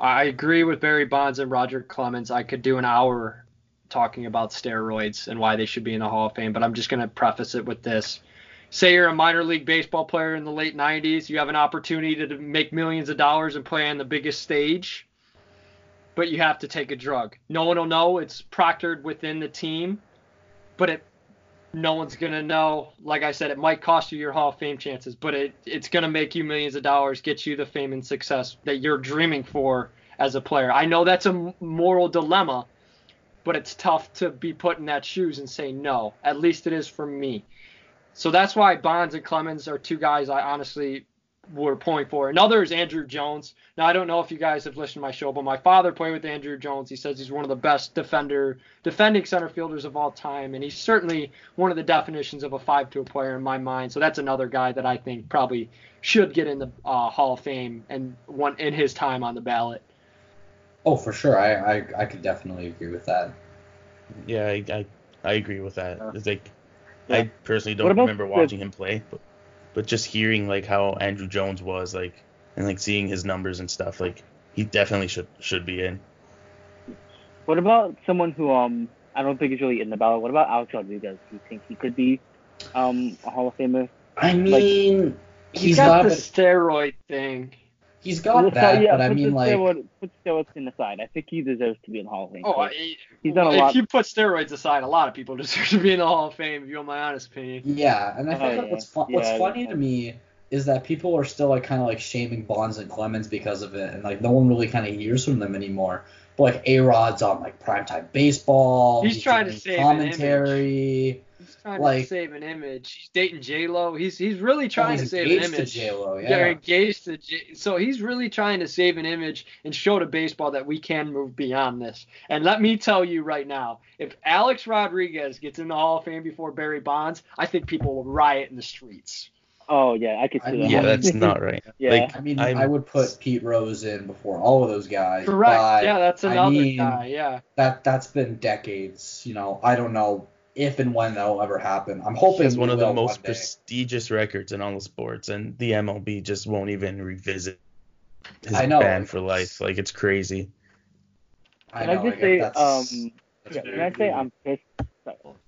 I agree with Barry Bonds and Roger Clemens. I could do an hour talking about steroids and why they should be in the Hall of Fame, but I'm just going to preface it with this. Say you're a minor league baseball player in the late 90s, you have an opportunity to make millions of dollars and play on the biggest stage, but you have to take a drug. No one will know it's proctored within the team, but it no one's gonna know. Like I said, it might cost you your Hall of Fame chances, but it it's gonna make you millions of dollars, get you the fame and success that you're dreaming for as a player. I know that's a moral dilemma, but it's tough to be put in that shoes and say no. At least it is for me. So that's why Bonds and Clemens are two guys I honestly were pulling for. Another is Andruw Jones. Now I don't know if you guys have listened to my show, but my father played with Andruw Jones. He says he's one of the best defender defending center fielders of all time, and he's certainly one of the definitions of a five-tool player in my mind. So that's another guy that I think probably should get in the uh, Hall of Fame and one in his time on the ballot. Oh, for sure. I I, I could definitely agree with that. Yeah, I I, I agree with that. Yeah. It's like Yeah. I personally don't about remember the- watching him play, but but just hearing like how Andruw Jones was like and like seeing his numbers and stuff, like he definitely should should be in. What about someone who um I don't think is really in the ballot? What about Alex Rodriguez? Do you think he could be um a Hall of Famer? I mean, He's he's got not. the a- steroid thing. He's got Let's that, not- yeah, but I mean, like, steroid, put steroids in the side. I think he deserves to be in the Hall of Fame. Oh, But I- he's done a if lot. you put steroids aside, a lot of people deserve to be in the Hall of Fame. If you want my honest opinion. yeah, and I Oh, think that yeah. what's fun, what's Yeah, funny yeah. to me is that people are still like kind of like shaming Bonds and Clemens because of it, and like no one really kind of hears from them anymore. But like A Rod's on like primetime baseball. He's trying to doing save an image. commentary. He's trying Like- to save an image. He's dating J Lo. He's he's really oh, trying he's to save an engaged to image. J-Lo, yeah. They're engaged to J. So he's really trying to save an image and show to baseball that we can move beyond this. And let me tell you right now, if Alex Rodriguez gets in the Hall of Fame before Barry Bonds, I think people will riot in the streets. Oh yeah, I could I see mean, that. Yeah, Yeah. that's not right. Yeah. Like I mean, I'm- i would put Pete Rose in before all of those guys. Correct. but, yeah, that's I another mean, guy. Yeah. That that's been decades. You know, I don't know if and when that'll ever happen. I'm hoping he has one of the most prestigious records in all the sports, and the MLB just won't even revisit his I know, ban for life. Like it's crazy. I know, can I just say, that's, um, that's yeah, can I say I'm pissed?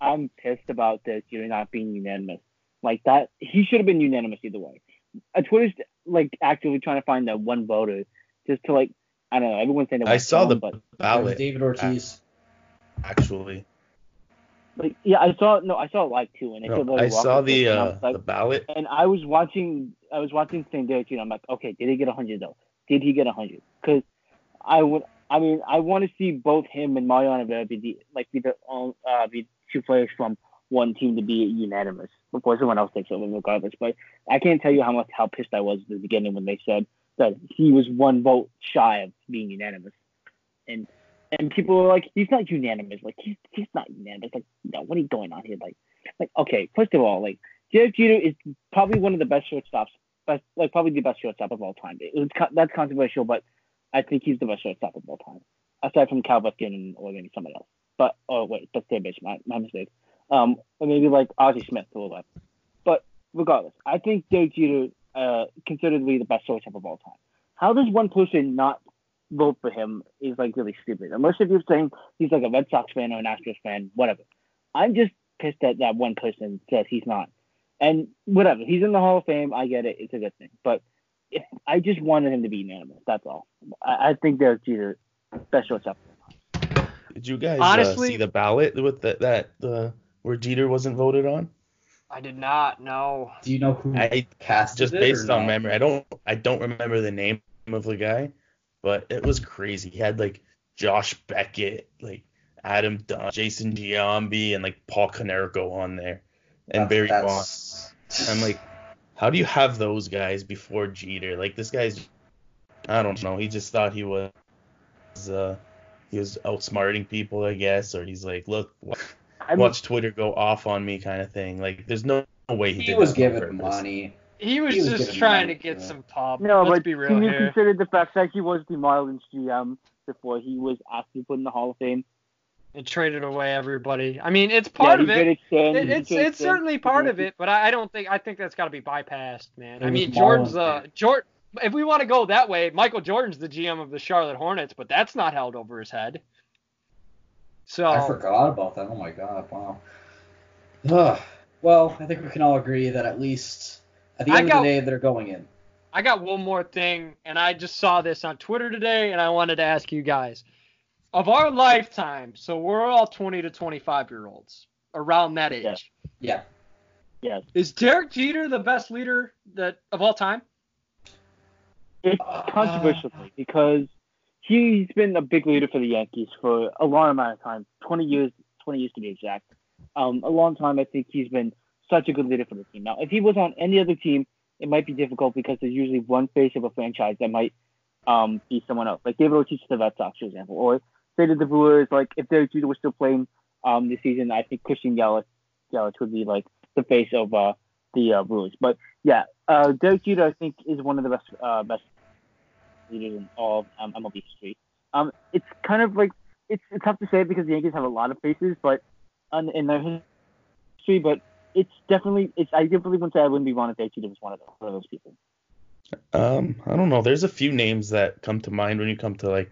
I'm pissed about this You're not being unanimous. Like that, he should have been unanimous either way. Uh, Twitter's like actively trying to find that one voter just to like, I don't know. Everyone's saying that. I saw the but ballot David Ortiz. actually. Like, yeah, I saw no, I saw it live too, and it No, I saw the and I uh, like- the ballot. and I was watching, I was watching St. Derek Jr. I'm like, okay, did he get 100 though? Did he get 100? Because I would, I mean, I want to see both him and Mariano Rivera be the, like be the uh, be two players from one team to be unanimous before someone else takes over, regardless. But I can't tell you how much how pissed I was at the beginning when they said that he was one vote shy of being unanimous, and and people were like, he's not unanimous. Like he's he's not unanimous. Like no, what are you going on here? Like like okay, first of all, like Derek Jeter is probably one of the best shortstops, best, like probably the best shortstop of all time. It was, that's controversial, but I think he's the best shortstop of all time, aside from Cal Ripken and or maybe somebody else. But oh wait, that's their base. My, my mistake. Um, or maybe like Ozzie Smith the left. But regardless, I think Derek Jeter uh be the best shortstop of all time. How does one person not vote for him is like really stupid. Unless if you're saying he's like a Red Sox fan or an Astros fan, whatever. I'm just pissed that that one person says he's not. And whatever, he's in the Hall of Fame. I get it; it's a good thing. But if, I just wanted him to be unanimous. That's all. I, I think Derek Jeter best shortstop. Did you guys Honestly- uh, see the ballot with the, that the where Jeter wasn't voted on? I did not know. Do you know who I cast just it based on no? memory. I don't I don't remember the name of the guy, but it was crazy. He had like Josh Beckett, like Adam Dunn, Jason Giambi, and like Paul Konerko on there, and That's- Barry that's- Bonds. I'm like, how do you have those guys before Jeter? Like this guy's, I don't know. He just thought he was, uh, he was outsmarting people, I guess, or he's like, look, I mean, watch Twitter go off on me, kind of thing. Like, there's no way he, he did was that on given purpose. money. He was, He was just getting trying money to get for some pop. no, Let's but be real can you here. consider the fact that he was the Marlins GM before he was actually put in the Hall of Fame? and traded away everybody. I mean, it's part yeah, of it. traded Stan, It- it's it's Stan- certainly part of it, but I, I don't think I think that's got to be bypassed, man. I mean, Jordan's Marlins, uh Jordan. If we want to go that way, Michael Jordan's the GM of the Charlotte Hornets, but that's not held over his head. So I forgot about that. Oh my god, wow. Ugh. Well, I think we can all agree that at least at the I end got- of the day, they're going in. I got one more thing, and I just saw this on Twitter today, and I wanted to ask you guys. Of our lifetime, so we're all 20 to 25 year olds, around that age. Yes. Yeah. Yes. Is Derek Jeter the best leader that of all time? It's Uh, controversial because he's been a big leader for the Yankees for a long amount of time, 20 years, 20 years to be exact. Um, a long time. I think he's been such a good leader for the team. Now, if he was on any other team, it might be difficult because there's usually one face of a franchise that might um, be someone else, like David Ortiz to the Red Sox, for example, or say to the Brewers, like if Derek Jeter was still playing um, this season, I think Christian Yelich, Yelich would be like the face of uh, the uh, Brewers. But yeah, uh, Derek Jeter, I think, is one of the best uh, best leaders in all of um, MLB history. Um, it's kind of like it's, it's tough to say because the Yankees have a lot of faces, but in their history, but it's definitely it's I definitely wouldn't say I wouldn't be Derek Jeter was one of those, one of those people. Um, I don't know. There's a few names that come to mind when you come to like,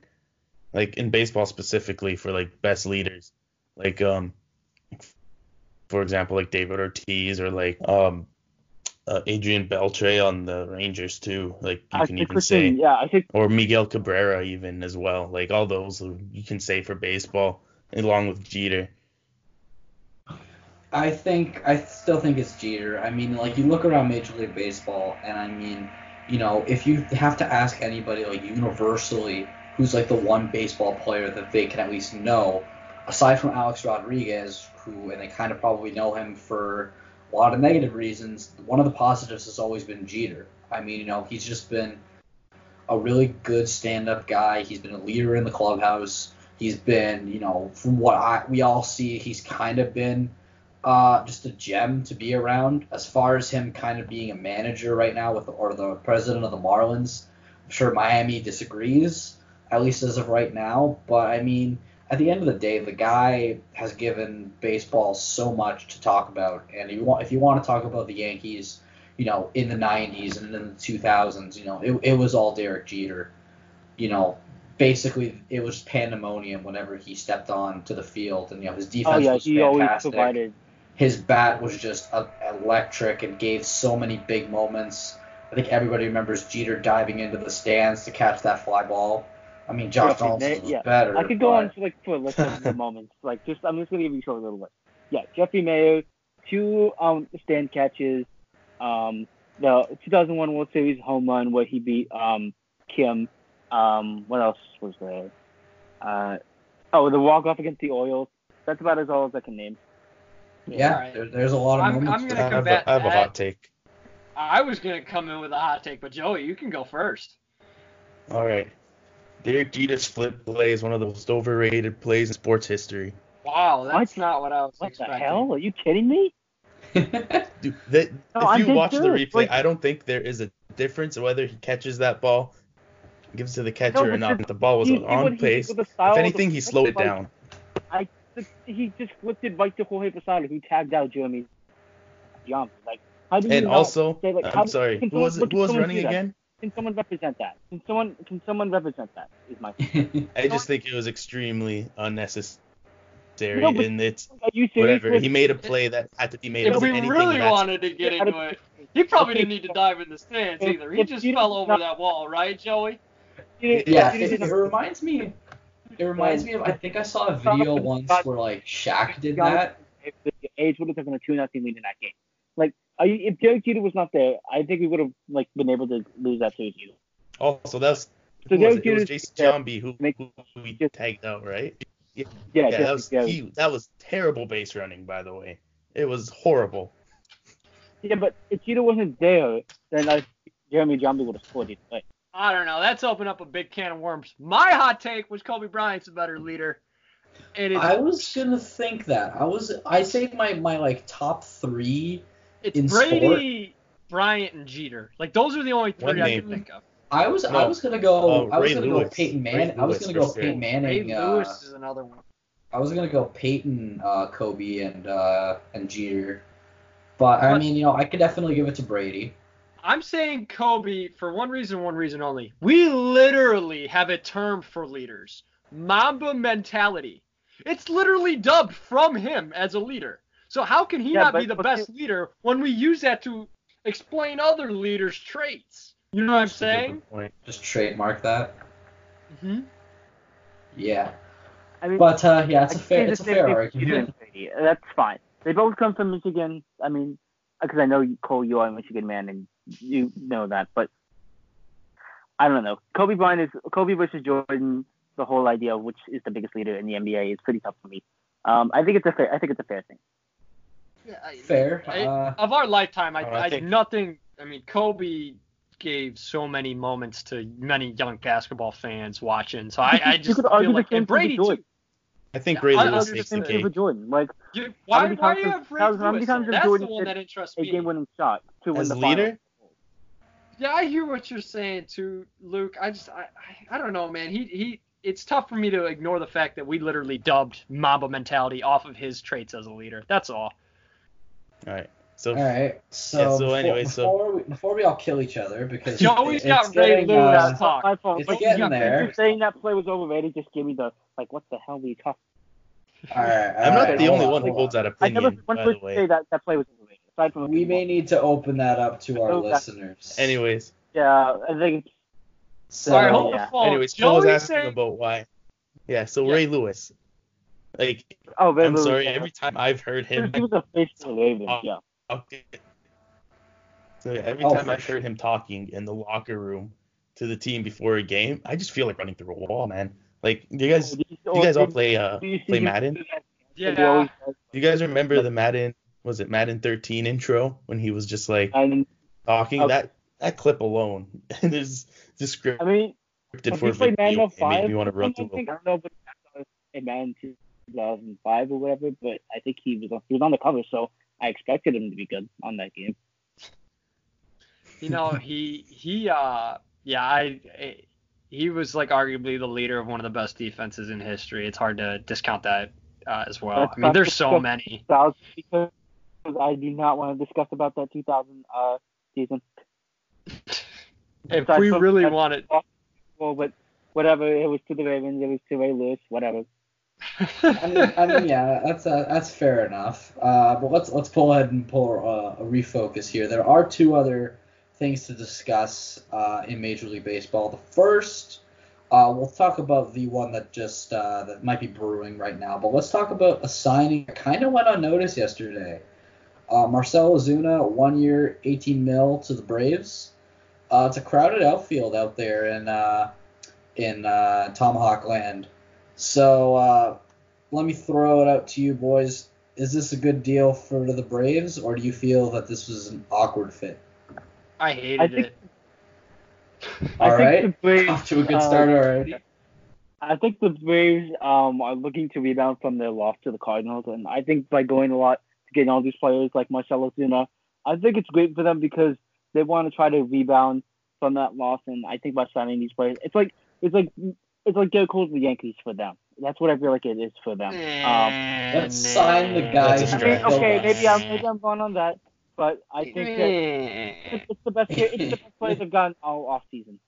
like in baseball specifically for like best leaders, like um, for example, like David Ortiz or like um, uh, Adrian Beltre on the Rangers too. Like you I can even say, yeah, I think or Miguel Cabrera even as well. Like all those you can say for baseball along with Jeter. I think I still think it's Jeter. I mean, like you look around Major League Baseball, and I mean, you know, if you have to ask anybody like universally who's like the one baseball player that they can at least know, aside from Alex Rodriguez, who and they kind of probably know him for a lot of negative reasons. One of the positives has always been Jeter. I mean, you know, he's just been a really good stand-up guy. He's been a leader in the clubhouse. He's been, you know, from what I we all see, he's kind of been uh, just a gem to be around. As far as him kind of being a manager right now with or the president of the Marlins, I'm sure Miami disagrees, at least as of right now. But I mean, at the end of the day, the guy has given baseball so much to talk about. And if you want, if you want to talk about the Yankees, you know, in the '90s and in the 2000s, you know, it, it was all Derek Jeter. You know, basically it was pandemonium whenever he stepped on to the field, and you know his defense oh yeah, was he always provided. His bat was just uh, electric and gave so many big moments. I think everybody remembers Jeter diving into the stands to catch that fly ball. I mean, Josh Donaldson was yeah. better. I could go but- on for like for a list of the moments. Like just I'm just gonna give you a short little list. Yeah, Jeffrey Maier, two um stand catches, um the 2001 World Series home run where he beat um Kim. Um, what else was there? Uh, oh, the walk off against the Orioles. That's about as all as I can name. Yeah, Alright. there, there's a lot of I'm- moments. I'm gonna that. I have, a, I have a hot take. I was gonna come in with a hot take, but Joey, you can go first. All right. Derek Jeter's flip play is one of the most overrated plays in sports history. Wow, that's What? not what I was What the hell? Are you kidding me? Dude, that, No, if I'm you dead watch the replay, Like- I don't think there is a difference whether he catches that ball, gives it to the catcher No, or not. the- The ball was you see what on he pace. with the style If anything, he slowed it like, down. I he just flipped it right to Jorge Posada, who tagged out Jeremy Giambi. Like, how do you And not also, say, like, I'm do- sorry, can who was, someone- who was running again? Can someone represent that? Can someone can someone represent that? Is my I just think it was extremely unnecessary, No, but- and it's Are you whatever. He made a play that had to be made. It If we anything really that's- wanted to get into it, he probably didn't need to dive in the stands either. He just fell don't over that wall, right, Joey? You yeah, you it, didn't- it reminds me. It reminds me of. I think I saw a video once where like Shaq did that. if the A's would have taken a two nothing lead in that game. Like, if Derek Jeter was not there, I think we would have like been able to lose that series. either. Also, that was, So who was Derek it? It was Jason Giambi who, who we just- tagged out, right? Yeah, Yeah, Jeff- that was yeah, he, that was terrible base running, by the way. It was horrible. yeah, but if Jeter wasn't there, then I, Jeremy Giambi would have scored it. But I don't know. That's opened up a big can of worms. My hot take was Kobe Bryant's a better leader. And it's, I was gonna think that. I was. I say my my like top three. it's in Brady, Bryant, and Jeter. Like those are the only One three I name. can think of. I was I was gonna go. Oh, I was Ray gonna Lewis. go Peyton Ray Manning. I was gonna go for sure. Peyton Ray Manning. Lewis Uh, is another one. I was gonna go Peyton, uh, Kobe, and uh, and Jeter. But I mean, you know, I could definitely give it to Brady. I'm saying Kobe for one reason, one reason only. We literally have a term for leaders Mamba mentality. It's literally dubbed from him as a leader. So how can he Yeah, not but- be the but best leader when we use that to explain other leaders' traits? You know what I'm saying? Just trademark that. hmm Yeah. I mean, But uh, yeah, it's a I fair it's a fair argument. Peter and Brady. That's fine. They both come from Michigan. I mean, because I know you- Cole, you are a Michigan man, and you know that. But I don't know. Kobe Bryant is Kobe versus Jordan. The whole idea of which is the biggest leader in the NBA is pretty tough for me. Um, I think it's a fair. I think it's a fair thing. Fair. I- Uh, of our lifetime, I, I I, think- nothing. I mean, Kobe gave so many moments to many young basketball fans watching. So I, I You just feel the like and Brady too. I think Yeah, Ray I Lewis takes the Same the thing cake. for Jordan. Like You, How why, many why times do you has- have Ray how- how many times That's Jordan the one that interests a game-winning shot to win As the leader? finals. Yeah, I hear what you're saying too, Luke. I just, I, I, I don't know, man. He, he. It's tough for me to ignore the fact that we literally dubbed Mamba mentality off of his traits as a leader. That's all. All right. So all right. So, Yeah, so before, anyway, so- before we before we all kill each other because Joey's it's got Ray getting, Lewis. uh, talk. My fault. It's But getting you- there. you saying that play was overrated just gave me the like, what the hell were you talking? all right, I'm all not right, the only on, one who hold holds on. that I never opinion, one by the person way. say that that play was overrated. Aside from We may need to open that up to our Oh, that- listeners. Anyways, Yeah, I think so, all right, hold yeah. the phone. anyways, Phil was asking saying, about why. Yeah. So Yeah. Ray Lewis. Like, oh, Ray I'm Lewis, sorry. yeah. Every time I've heard him he was a face of the Ravens. Oh. Yeah. talk, so every Oh, time I've heard him talking in the locker room to the team before a game, I just feel like running through a wall, man. Like, do you guys, do you guys all play uh Do you see play Madden? Yeah. Do you guys remember the Madden? Was it Madden 13 intro when he was just like And talking? Okay. That that clip alone is just scripted I mean, for have a you played video. Madden 05? made me want to run I through. think a I don't know, but in Madden 2005 or whatever. But I think he was on, he was on the cover, so I expected him to be good on that game. you know, he, he, uh, yeah, I, I, he was like arguably the leader of one of the best defenses in history. It's hard to discount that uh, as well. That's I mean, there's so many. Because I do not want to discuss about that 2000 uh, season. If Aside we really that's- wanted, Well, but whatever. It was to the Ravens. It was to Ray Lewis. Whatever. I mean, I mean, yeah, that's uh, that's fair enough. Uh, but let's let's pull ahead and pull uh, a refocus here. There are two other things to discuss uh, in Major League Baseball. The first, uh, we'll talk about the one that just uh, that might be brewing right now. But let's talk about a signing that kind of went unnoticed yesterday. Uh, Marcell Ozuna, one year, 18 mil to the Braves. Uh, it's a crowded outfield out there in uh, in uh, Tomahawk Land. So uh, let me throw it out to you boys. Is this a good deal for the Braves, or do you feel that this was an awkward fit? I hated I think- it. All I right, think the Braves, off to a good uh, start already. I think the Braves um, are looking to rebound from their loss to the Cardinals, and I think by going a lot to getting all these players like Marcell Ozuna, I think it's great for them because they want to try to rebound from that loss, and I think by signing these players, it's like it's like it's like Gerrit Cole's the Yankees for them. That's what I feel like it is for them. Um, Let's sign the guys. That's a who stretch. killed okay, maybe I'm maybe I'm wrong on that, but I think that it's, it's the best it's the best players have gotten all off season.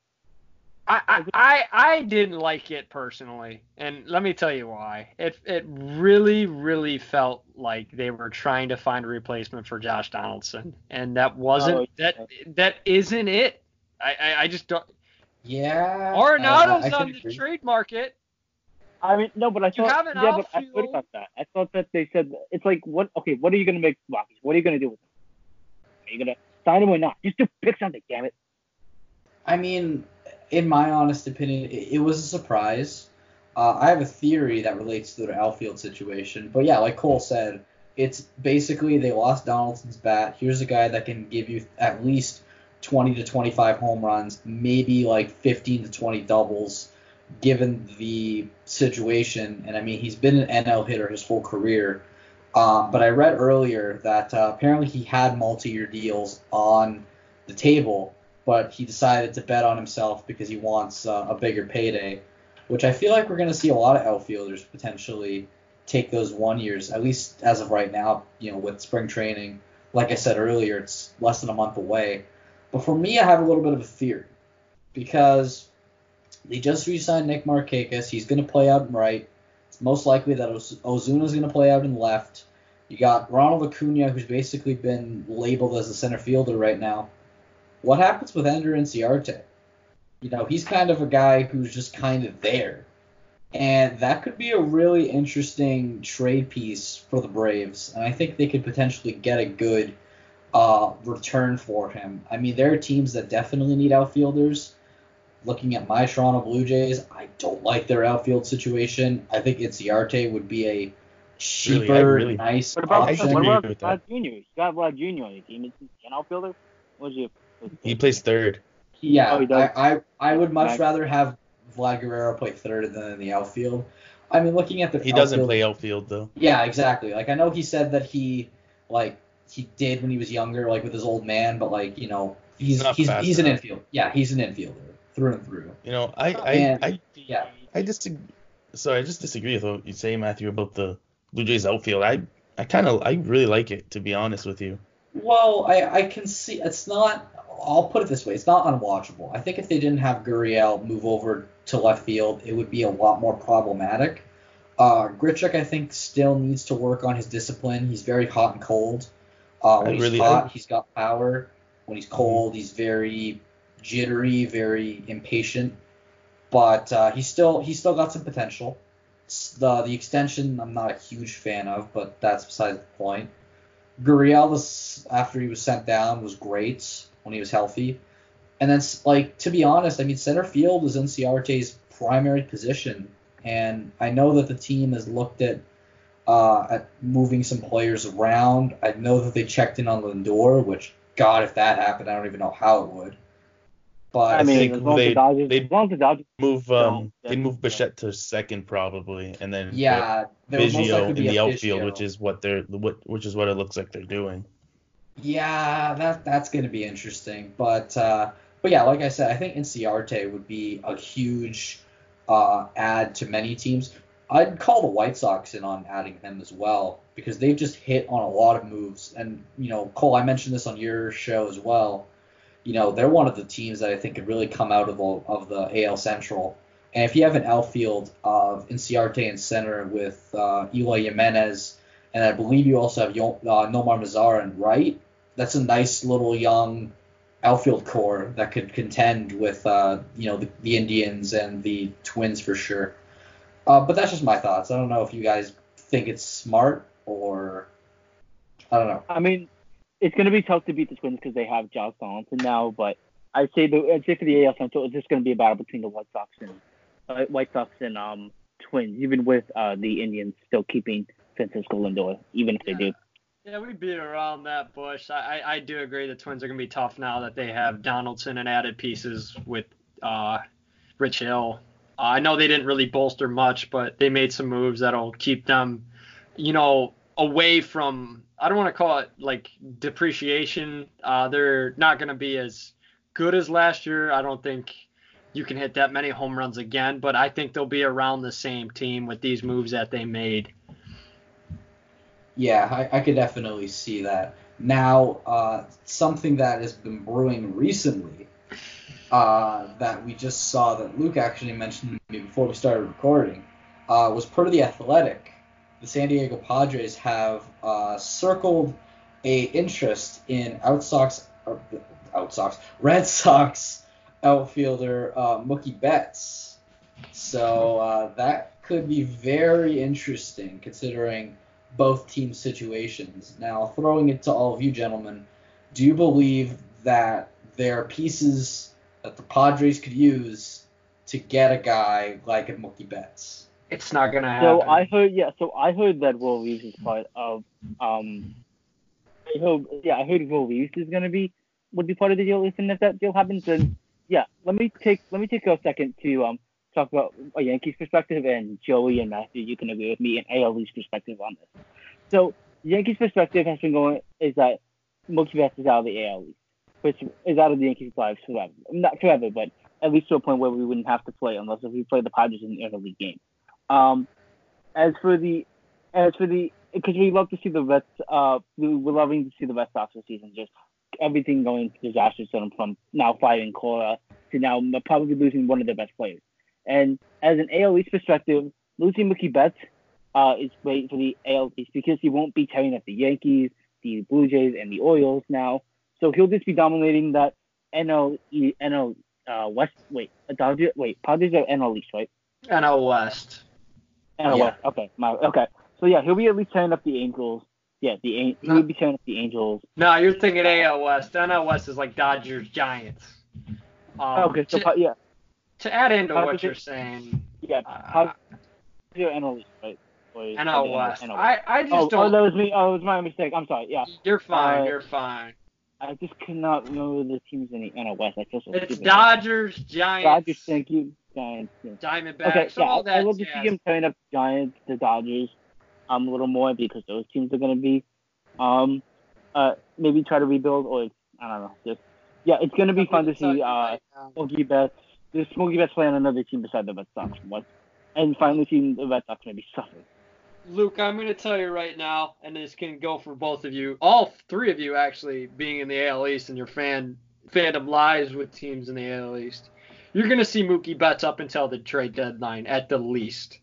I, I, I I didn't like it personally, and let me tell you why. It it really really felt like they were trying to find a replacement for Josh Donaldson, and that wasn't Oh, that that isn't it. I, I, I just don't. Yeah. Arenado's I- I on the agree. trade market. I mean, no, but I You thought, have an yeah, but I outfield. heard about that. I thought that they said it's like, what? Okay, what are you gonna make Rockies? What are you gonna do with him? Are you gonna sign him or not? Just do pick something, damn it. I mean, in my honest opinion, it, it was a surprise. Uh, I have a theory that relates to the outfield situation, but yeah, like Cole said, it's basically they lost Donaldson's bat. Here's a guy that can give you at least 20 to 25 home runs, maybe like 15 to 20 doubles, given the situation. And I mean, he's been an NL hitter his whole career. Um, but I read earlier that uh, apparently he had multi-year deals on the table, but he decided to bet on himself because he wants uh, a bigger payday, which I feel like we're going to see a lot of outfielders potentially take those one years, at least as of right now, you know, with spring training. Like I said earlier, it's less than a month away. But for me, I have a little bit of a theory because they just re-signed Nick Markakis. He's going to play out in right. It's most likely that Ozuna is going to play out in left. You got Ronald Acuna, who's basically been labeled as a center fielder right now. What happens with Ender Inciarte? You know, he's kind of a guy who's just kind of there. And that could be a really interesting trade piece for the Braves. And I think they could potentially get a good uh, return for him. I mean, there are teams that definitely need outfielders. Looking at my Toronto Blue Jays, I don't like their outfield situation. I think Inciarte would be a cheaper, really, really, nice what about, option. What about Vlad Jr.? You got Vlad Jr. on your team. Is he an outfielder? What's he? He plays third. Yeah, oh, I, I I would much rather have Vlad Guerrero play third than in the outfield. I mean, looking at the he doesn't play outfield though. Yeah, exactly. Like I know he said that he like he did when he was younger, like with his old man, but like you know he's he's he's, he's an infield. Yeah, he's an infielder through and through. You know, I I And- I, yeah. I just so I just disagree with what you say, Matthew, about the Blue Jays outfield. I I kind of I really like it to be honest with you. Well, I, I can see it's not. I'll put it this way: it's not unwatchable. I think if they didn't have Gurriel move over to left field, it would be a lot more problematic. Uh, Grichuk, I think, still needs to work on his discipline. He's very hot and cold. Uh, when I he's really- hot, I- he's got power. When he's cold, he's very jittery, very impatient. But uh, he's still he's still got some potential. The the extension I'm not a huge fan of, but that's besides the point. Gurriel was after he was sent down was great when he was healthy, and then like to be honest, I mean center field is Inciarte's primary position, and I know that the team has looked at uh, at moving some players around. I know that they checked in on Lindor, which God, if that happened, I don't even know how it would. But I mean, as long as they- the Dodgers, they- as long as the Dodgers, Move um they move Bichette to second probably, and then yeah, there Biggio in the outfield, Biggio. which is what they're what which is what it looks like they're doing. Yeah, that that's going to be interesting. But uh, but yeah, like I said, I think Inciarte would be a huge uh, add to many teams. I'd call the White Sox in on adding them as well because they've just hit on a lot of moves. And you know, Cole, I mentioned this on your show as well. You know, they're one of the teams that I think could really come out of the of the AL Central. And if you have an outfield of Inciarte in center with uh, Eloy Jimenez, and I believe you also have Yo- uh, Nomar Mazar in right, that's a nice little young outfield core that could contend with uh, you know the, the Indians and the Twins for sure. Uh, but that's just my thoughts. I don't know if you guys think it's smart or I don't know. I mean, it's going to be tough to beat the Twins because they have Josh Donaldson now. But I'd say the I'd say for the AL Central, it's just going to be a battle between the White Sox and uh, White Sox and um Twins, even with uh, the Indians still keeping Francisco Lindor, even if they do. Yeah, we beat around that bush. I, I, do agree the Twins are going to be tough now that they have Donaldson and added pieces with uh, Rich Hill. Uh, I know they didn't really bolster much, but they made some moves that'll keep them, you know, away from. I don't want to call it like depreciation. Uh, they're not going to be as good as last year. I don't think you can hit that many home runs again, but I think they'll be around the same team with these moves that they made. Yeah, I, I could definitely see that. Now, uh, something that has been brewing recently uh, that we just saw that Luke actually mentioned to me before we started recording uh, was of the Athletic. The San Diego Padres have uh, circled a interest in out Sox, out Sox, Red Sox outfielder uh, Mookie Betts. So uh, that could be very interesting considering both team situations. Now, throwing it to all of you gentlemen, do you believe that there are pieces that the Padres could use to get a guy like a Mookie Betts? It's not going to happen. So I heard, yeah. So I heard that Will Reeves is part of. Um, I hope, yeah, I heard Will Reeves is gonna be would be part of the deal. If and if that deal happens, then yeah, let me take let me take a second to um talk about a Yankees perspective and Joey and Matthew. You can agree with me and ALE's perspective on this. So Yankees perspective has been going is that Mookie Betts is out of the AL East, which is out of the Yankees' lives forever. Not forever, but at least to a point where we wouldn't have to play unless if we play the Padres in the interleague game. Um, as for the, as for the, because we love to see the Red, uh, we, we're loving to see the Red Sox this season. Just everything going disastrous from now firing Cora to now probably losing one of their best players. And as an AL East perspective, losing Mookie Betts uh, is great for the AL East because he won't be tearing up the Yankees, the Blue Jays, and the Orioles now. So he'll just be dominating that NL E- NL uh, West. Wait, a Dodger. Wait, Padres are NL East, right? NL West. NL Yeah. West. Okay, my okay. So yeah, he'll be at least tearing up the Angels. Yeah, the An- No. he'll be tearing up the Angels. No, you're thinking AL West. NL West is like Dodgers, Giants. Um, okay, so yeah, to add into what you're saying, yeah, uh, are NL right? NL West. NL I, I just Oh, oh, don't. that was me. Oh, it was my mistake. I'm sorry. Yeah, You're fine. uh, you're fine. I just could not remember the teams in the NL West. I feel so It's. Dodgers, Giants, Dodgers, thank you. Giants. Yeah. Diamondbacks, Okay, yeah, all I, that I love to see him turn up Giants, the Dodgers, um, a little more because those teams are going to be, um, uh, maybe try to rebuild or I don't know, just yeah, it's going to be fun to see uh, Mookie Betts, this Mookie Betts play on another team beside the Red Sox, and finally seeing the Red Sox maybe suffer. Luke, I'm going to tell you right now, and this can go for both of you, all three of you actually, being in the AL East and your fan fandom lies with teams in the AL East. You're going to see Mookie Betts up until the trade deadline at the least.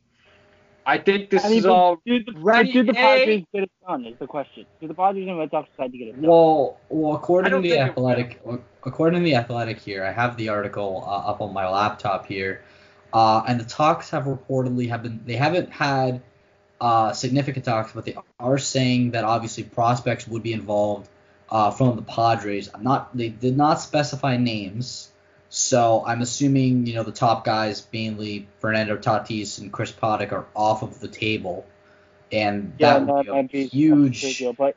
I think this I mean, is all do the, ready, do the A. Padres get it done? Is the question. Do the Padres and Red Sox decide to get it done? Well, well, according to the athletic, according to the athletic here, I have the article uh, up on my laptop here, uh, and the talks have reportedly have been they haven't had uh, significant talks, but they are saying that obviously prospects would be involved uh, from the Padres. I'm not they did not specify names, so I'm assuming you know the top guys, mainly Fernando Tatis and Chris Paddack, are off of the table, and yeah, that would that be a might be a big huge. deal, but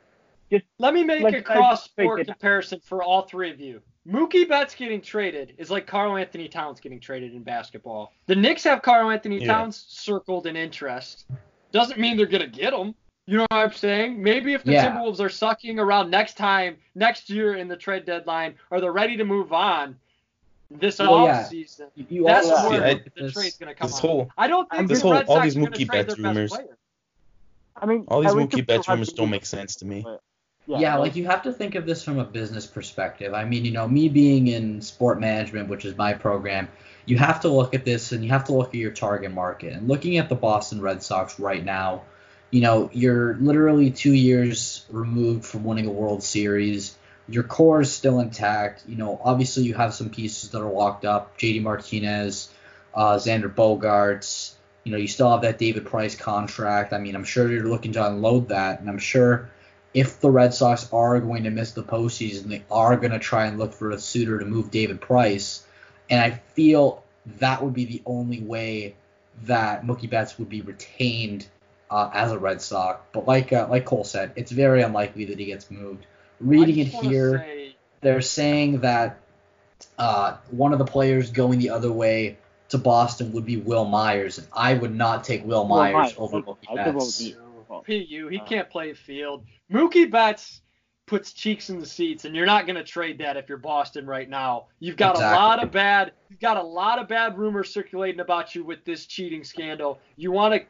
Let me make Let's- a cross break sport comparison for all three of you. Mookie Betts getting traded is like Karl-Anthony Towns getting traded in basketball. The Knicks have Karl-Anthony Yeah. Towns circled in interest. Doesn't mean they're gonna get him. You know what I'm saying? Maybe if the Yeah. Timberwolves are sucking around next time, next year in the trade deadline, or they're ready to move on this Well, yeah. offseason, You that's also where See, I- the this- trade's gonna come this out. whole I don't think this the whole- Red all Sox these are gonna Mookie trade Betts their best rumors- player. I mean, all these at least Mookie if Betts rumors don't make sense to me. Yeah, like you have to think of this from a business perspective. I mean, you know, me being in sport management, which is my program, you have to look at this and you have to look at your target market. And looking at the Boston Red Sox right now, you know, you're literally two years removed from winning a World Series. Your core is still intact. You know, obviously you have some pieces that are locked up. JD Martinez, uh, Xander Bogaerts. You know, you still have that David Price contract. I mean, I'm sure you're looking to unload that, and I'm sure if the Red Sox are going to miss the postseason, they are going to try and look for a suitor to move David Price. And I feel that would be the only way that Mookie Betts would be retained uh, as a Red Sox. But like uh, like Cole said, it's very unlikely that he gets moved. Reading it here, say- they're saying that uh, one of the players going the other way to Boston would be Wil Myers, and I would not take Will Well, Myers Myers, over Mookie think it will Betts. PU. He Uh, can't play field. Mookie Betts puts cheeks in the seats, and you're not going to trade that if you're Boston right now. You've got Exactly. a lot of bad. You've got a lot of bad rumors circulating about you with this cheating scandal. You want to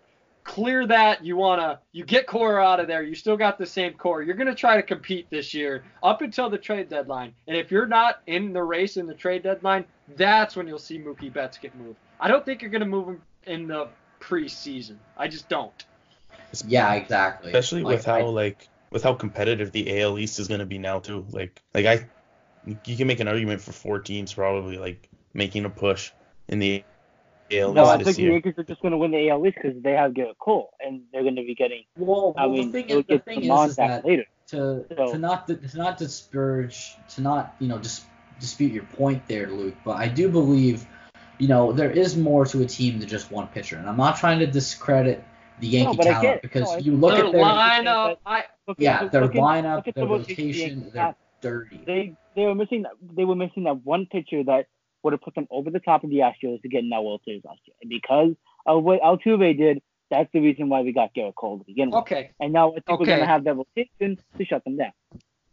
clear that. You want to. You get core out of there. You still got the same core. You're going to try to compete this year up until the trade deadline. And if you're not in the race in the trade deadline, that's when you'll see Mookie Betts get moved. I don't think you're going to move him in the preseason. I just don't. Yeah, exactly. especially Like, with how I- like with how competitive the AL East is going to be now too. Like like I you can make an argument for four teams probably like making a push in the AL No, I think this the. Yankees are just going to win the AL East because they have Gerrit Cole, and they're going to be getting. well, I well, mean, the thing is, the thing is, is that later. to So- to not to not disparage to not you know dis, dispute your point there, Luke. But I do believe you know there is more to a team than just one pitcher, and I'm not trying to discredit the Yankee but I talent get because No, you look their at their lineup. I yeah their at- lineup, look at their the rotation the Yankees they're dirty. They they were missing that they were missing that one pitcher that would have put them over the top of the Astros to get in that World Series last year. And because of what Altuve did, that's the reason why we got Gerrit Cole to begin with. okay. And now I think we're going to have that rotation to shut them down.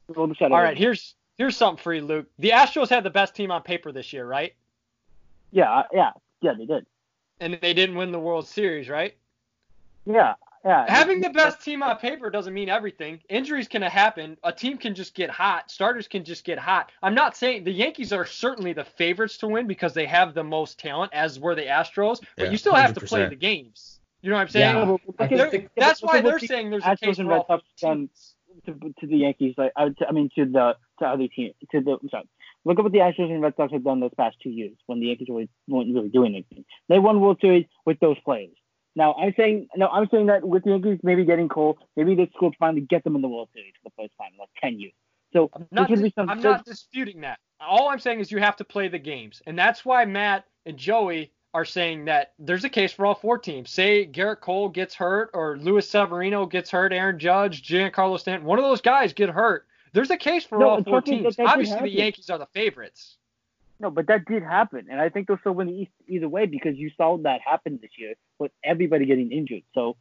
We'll shut All them down. here's here's something for you, Luke. The Astros had the best team on paper this year, right? Yeah, yeah, yeah, they did. And they didn't win the World Series, right? Yeah, yeah. Having the best team on paper doesn't mean everything. Injuries can happen. A team can just get hot. Starters can just get hot. I'm not saying the Yankees are certainly the favorites to win because they have the most talent, as were the Astros. But Yeah, you still have to play the games. You know what I'm saying? Yeah. Look I at- think They're- the- that's why what they're the saying there's a Astros case and for Red all Sox done to, to the Yankees. Like I, I mean, to the to other team, to the I'm sorry. Look at what the Astros and Red Sox have done those past two years when the Yankees were- weren't really doing anything. They won World Series with those players. Now I'm saying, no, I'm saying that with the Yankees maybe getting Cole, maybe this could finally get them in the World Series for the first time in like ten years. So I'm not, this would be dis- I'm not disputing that. All I'm saying is you have to play the games, and that's why Matt and Joey are saying that there's a case for all four teams. Say Gerrit Cole gets hurt, or Luis Severino gets hurt, Aaron Judge, Giancarlo Stanton, one of those guys get hurt. There's a case for No, all four trust me, that- teams. Obviously, the. Yankees are the favorites. No, but that did happen, and I think they'll still win the East either way because you saw that happen this year with everybody getting injured. So,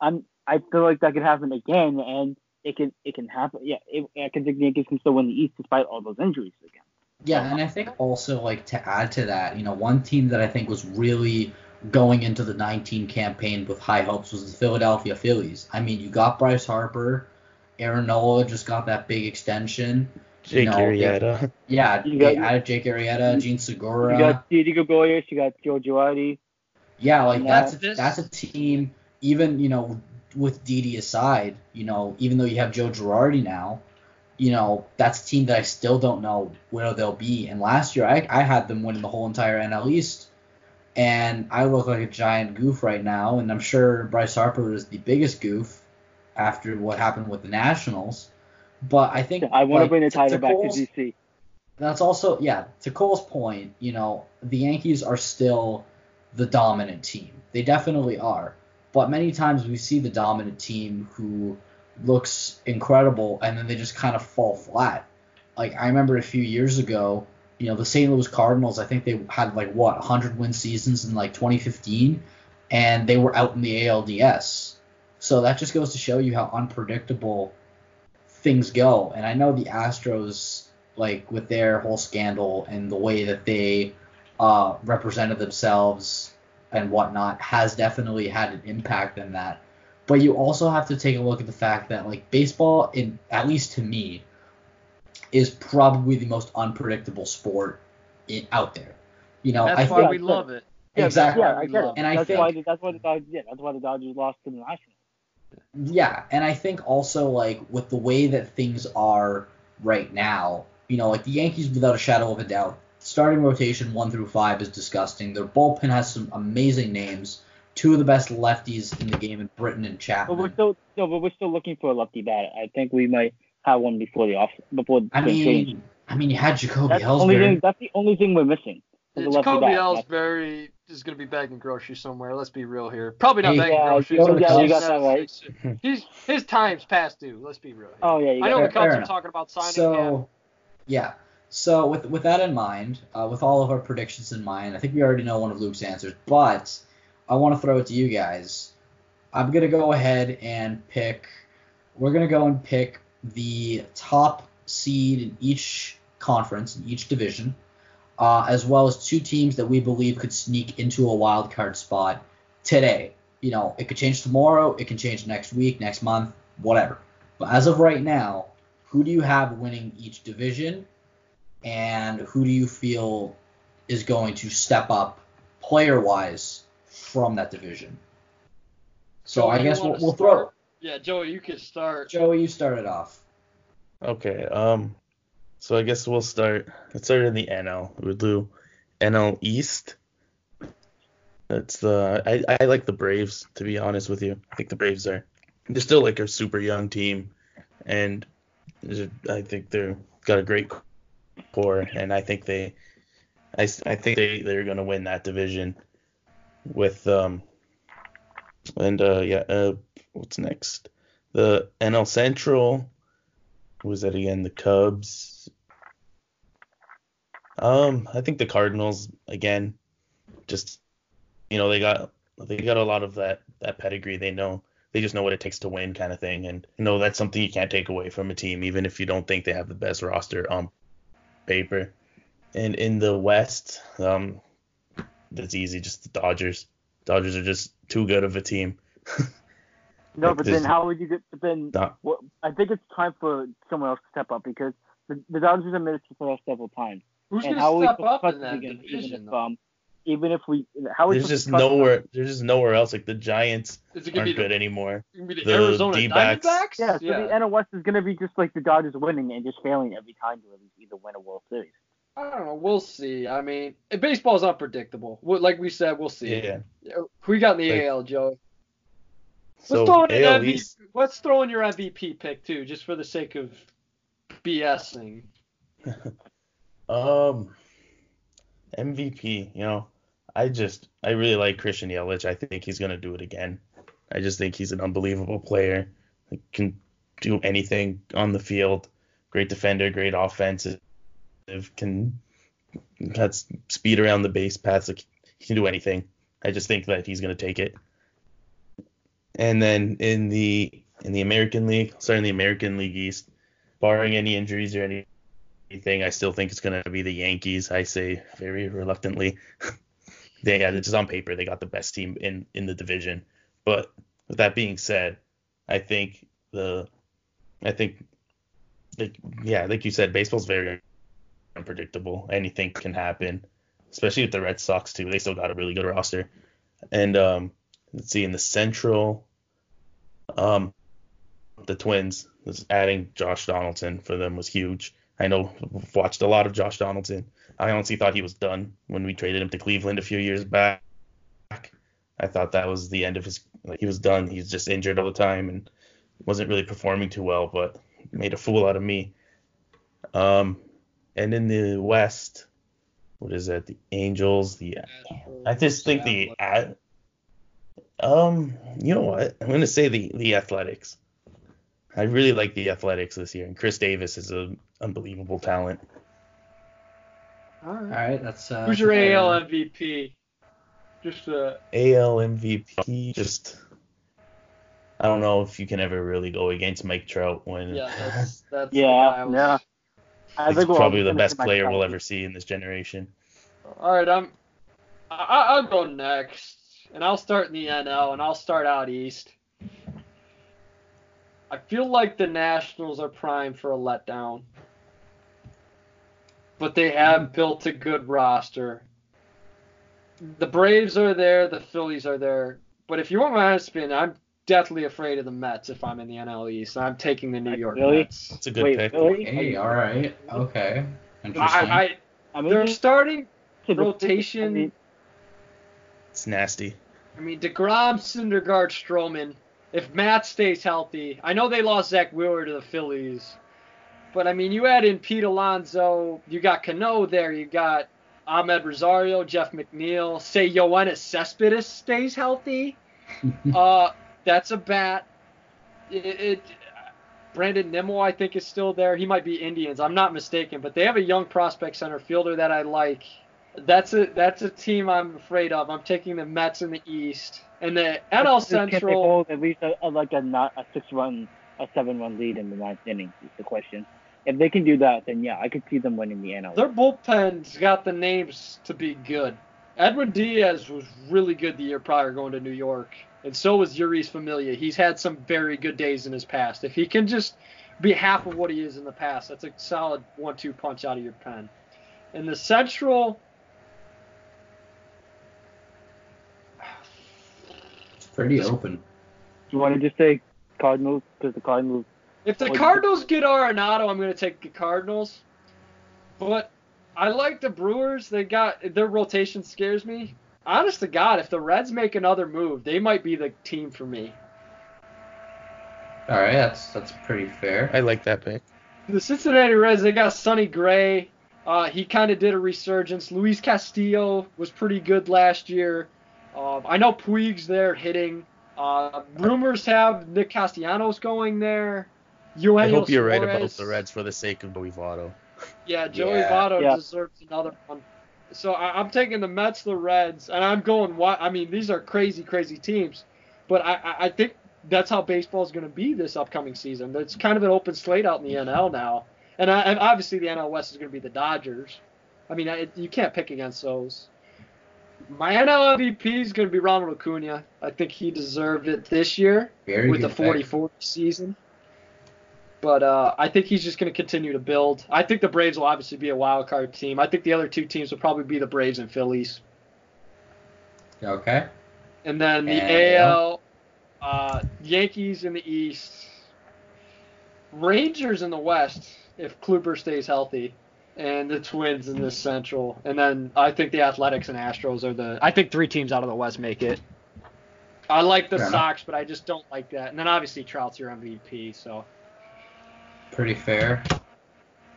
I'm I feel like that could happen again, and it can it can happen. Yeah, it, I can think the Yankees can still win the East despite all those injuries again. Yeah, and I think also like to add to that, you know, one team that I think was really going into the 19 campaign with high hopes was the Philadelphia Phillies. I mean, you got Bryce Harper, Aaron Nola just got that big extension. Jake No, Arrieta. Yeah, You they got- added Jake Arrieta, Jean Segura. You got Didi Gregorius, you got Joe Girardi. Yeah, like that's a, that's a team. Even you know, with Didi aside, you know, even though you have Joe Girardi now, you know, that's a team that I still don't know where they'll be. And last year, I I had them winning the whole entire NL East, and I look like a giant goof right now. And I'm sure Bryce Harper is the biggest goof after what happened with the Nationals. But I think I want like, to bring the title to back Cole's- to DC. that's also yeah. To Cole's point, you know, the Yankees are still the dominant team. They definitely are. But many times we see the dominant team who looks incredible and then they just kind of fall flat. Like I remember a few years ago, you know, the St. Louis Cardinals, I think they had like what 100 win seasons in like 2015 and they were out in the ALDS. So that just goes to show you how unpredictable things go. And I know the Astros like with their whole scandal and the way that they uh, represented themselves and whatnot has definitely had an impact in that. But you also have to take a look at the fact that like baseball, in at least to me, is probably the most unpredictable sport in, out there. You know, That's I why think we love it. Yeah, exactly. Yeah, I get it. And I that's think- why that's why the Dodgers yeah, that's why the Dodgers lost to the Nationals. Yeah, and I think also like with the way that things are right now, you know, like the Yankees without a shadow of a doubt, starting rotation one through five is disgusting. Their bullpen has some amazing names. Two of the best lefties in the game in Britton and Chapman. But we're still no, but we're still looking for a lefty bat. I think we might have one before the off before the I spring training. mean, I mean, you had Jacoby That's the only thing. Ellsbury. That's the only thing we're missing. is a lefty Jacoby bat. Ellsbury is going to be bagging groceries somewhere. Let's be real here. Probably not Hey, bagging yeah, groceries. you- yeah, you got that right. He's his time's past due. Let's be real. Here. Oh yeah, you I got know Fair- the Cubs fair are enough. talking about signing him. So, yeah. So with with that in mind, uh, with all of our predictions in mind, I think we already know one of Luke's answers, but I want to throw it to you guys. I'm gonna go ahead and pick. We're gonna go and pick the top seed in each conference in each division, uh, as well as two teams that we believe could sneak into a wild card spot today. You know, it could change tomorrow, it can change next week, next month, whatever. But as of right now, who do you have winning each division, and who do you feel is going to step up player wise from that division? So Joey, I guess we'll, we'll throw. Yeah, Joey, you can start. Joey, you started off. Okay. Um. So I guess we'll start. Let's start in the NL. We'll do NL East. That's the. I, I like the Braves to be honest with you. I think the Braves are. They're still like a super young team, and I think they're got a great core, and I think they. I, I think they they're gonna win that division. With um. And uh yeah uh what's next? The NL Central was that again? The Cubs. Um, I think the Cardinals again. Just you know they got they got a lot of that that pedigree. They know they just know what it takes to win, kind of thing. And you know that's something you can't take away from a team, even if you don't think they have the best roster on paper. And in the West, um, that's easy. Just the Dodgers. Dodgers are just too good of a team. No, Like but then how would you get? But then Not- well, I think it's time for someone else to step up because the, the Dodgers have made it to the playoffs several times. Who's and going how to we step up supposed in to that begin, even if um, even if we, how is There's just nowhere. There's just nowhere else. Like the Giants Is it gonna aren't be good the, anymore. the, the Arizona D-backs. Diamondbacks? Yeah, so the NL West is gonna be just like the Dodgers winning and just failing every time to at least either win a World Series. I don't know. We'll see. I mean, baseball's unpredictable. Like we said, we'll see. Yeah. Who you got in the Like- AL, Joe? Let's So throw in AL MVP. East, Let's throw in your MVP pick too, just for the sake of BSing. um, MVP. You know, I just I really like Christian Yelich. I think he's gonna do it again. I just think he's an unbelievable player. He can do anything on the field. Great defender, great offensive. Can has speed around the base paths. Like, he can do anything. I just think that he's gonna take it. And then in the in the American League, sorry, in the American League East, barring any injuries or any anything, I still think it's gonna be the Yankees. I say very reluctantly. they yeah, just on paper they got the best team in in the division. But with that being said, I think the I think like yeah, like you said, baseball's very unpredictable. Anything can happen, especially with the Red Sox too. They still got a really good roster. And um, let's see in the Central, um, the Twins adding Josh Donaldson for them was huge. I know I've watched a lot of Josh Donaldson. I honestly thought he was done when we traded him to Cleveland a few years back. I thought that was the end of his like he was done. He's just injured all the time and wasn't really performing too well, but made a fool out of me. Um, and in the West, what is that? The Angels, the I just think the um, you know what? I'm gonna say the the Athletics. I really like the Athletics this year, and Khris Davis is an unbelievable talent. All All right. right, that's uh. Who's your fair. AL MVP? Just uh, AL MVP, just I don't know if you can ever really go against Mike Trout when yeah, that's that's Yeah, the guy I was- yeah. I he's think we're probably the best player Trout. we'll ever see in this generation. All right, I'm. I, I'll go next, and I'll start in the NL, and I'll start out east. I feel like the Nationals are primed for a letdown, but they have built a good roster. The Braves are there, the Phillies are there, but if you want my honest opinion, I'm deathly afraid of the Mets if I'm in the NL East. I'm taking the New York Really? Mets. It's a good Wait, pick. really? Hey, all right, okay, interesting. I, I, I mean, they're starting rotation. I mean, It's nasty. I mean, DeGrom, Syndergaard, Stroman. If Matt stays healthy, I know they lost Zack Wheeler to the Phillies, but I mean, you add in Pete Alonso, you got Cano there, you got Amed Rosario, Jeff McNeil. Say Yoenis Cespedes stays healthy, uh, that's a bat. It, it Brandon Nimmo, I think, is still there. He might be Indians. I'm not mistaken, but they have a young prospect center fielder that I like. That's a that's a team I'm afraid of. I'm taking the Mets in the East and the NL just Can't they Central. hold at least uh, a, a, like a not a six run, a seven run lead in the ninth inning? Is the question. If they can do that, then yeah, I could see them winning the NL. Their bullpen's got the names to be good. Edwin Diaz was really good the year prior going to New York, and so was Jeurys Familia. He's had some very good days in his past. If he can just be half of what he is in the past, that's a solid one-two punch out of your pen. In the Central, pretty open. Do you want to just say Cardinals because the Cardinals? If the Cardinals get Arenado, I'm going to take the Cardinals. But I like the Brewers. They got their rotation scares me. Honest to God, if the Reds make another move, they might be the team for me. All right, that's that's pretty fair. I like that pick. The Cincinnati Reds, they got Sonny Gray. Uh, he kind of did a resurgence. Luis Castillo was pretty good last year. Um, I know Puig's there hitting. Uh, rumors have Nick Castellanos going there. Eugenio I hope you're right about the Reds for the sake of Joey Votto. Yeah, Joey Yeah. Votto Yeah. deserves another one. So I, I'm taking the Mets, the Reds, and I'm going. What I mean, these are crazy, crazy teams, but I, I, I think that's how baseball is going to be this upcoming season. It's kind of an open slate out in the NL now, and, I, and obviously the NL West is going to be the Dodgers. I mean, I, you can't pick against those. My NL MVP is going to be Ronald Acuna. I think he deserved it this year Very with the good pick. 40-40 season. But uh, I think he's just going to continue to build. I think the Braves will obviously be a wild card team. I think the other two teams will probably be the Braves and Phillies. Okay. And then the AL. AL, uh, Yankees in the East, Rangers in the West if Kluber stays healthy, and the Twins in the Central. And then I think the Athletics and Astros are the. I think three teams out of the West make it. I like the Fair enough. Sox, but I just don't like that. And then obviously Trout's your MVP, so Pretty fair.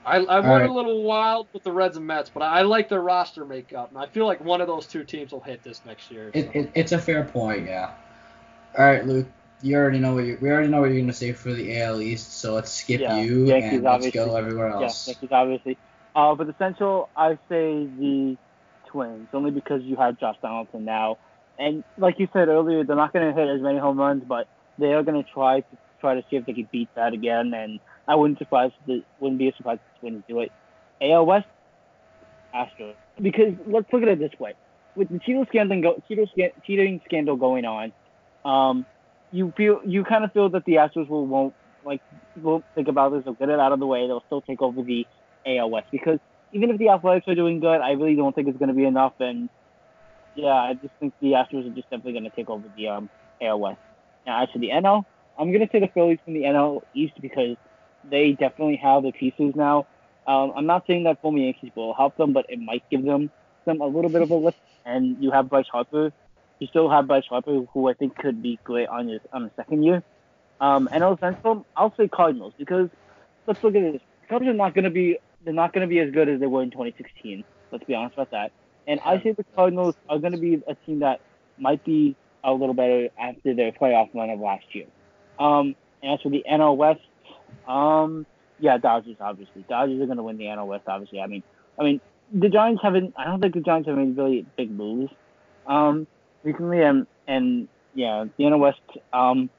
I, I All went right. a little wild with the Reds and Mets, but I like their roster makeup, and I feel like one of those two teams will hit this next year. So. it, it's a fair point, yeah. All right, Luke. You already know what you we already know what you're gonna say for the AL East, so let's skip Yeah, you Yankees, and let's go obviously. everywhere Yeah, else. Yankees obviously. Uh, the Central, I say the Twins, only because you have Josh Donaldson now, and like you said earlier, they're not going to hit as many home runs, but they are going to try to try to see if they can beat that again. And I wouldn't surprise the wouldn't be a surprise if the Twins do it. AL West, Astros, because let's look at it this way: with the cheating scandal, go, cheating scandal going on, um, you feel you kind of feel that the Astros will won't like won't think about this. They'll get it out of the way. They'll still take over the AL West because even if the Athletics are doing good, I really don't think it's going to be enough. And yeah, I just think the Astros are just simply going to take over the um, AL West. Now, as for the NL, I'm going to say the Phillies from the NL East because they definitely have the pieces now. Um, I'm not saying that former Yankees will help them, but it might give them some a little bit of a lift. And you have Bryce Harper. You still have Bryce Harper, who I think could be great on his on the second year. Um, NL Central, I'll say Cardinals because let's look at this. Cubs are not going to be they're not going to be as good as they were in 2016. Let's be honest about that. And I say the Cardinals are going to be a team that might be a little better after their playoff run of last year. Um, and as for the NL West, um, yeah, Dodgers obviously. Dodgers are going to win the NL West. Obviously, I mean, I mean, the Giants haven't. I don't think the Giants have made really big moves um, recently, and and yeah, the NL West. Um,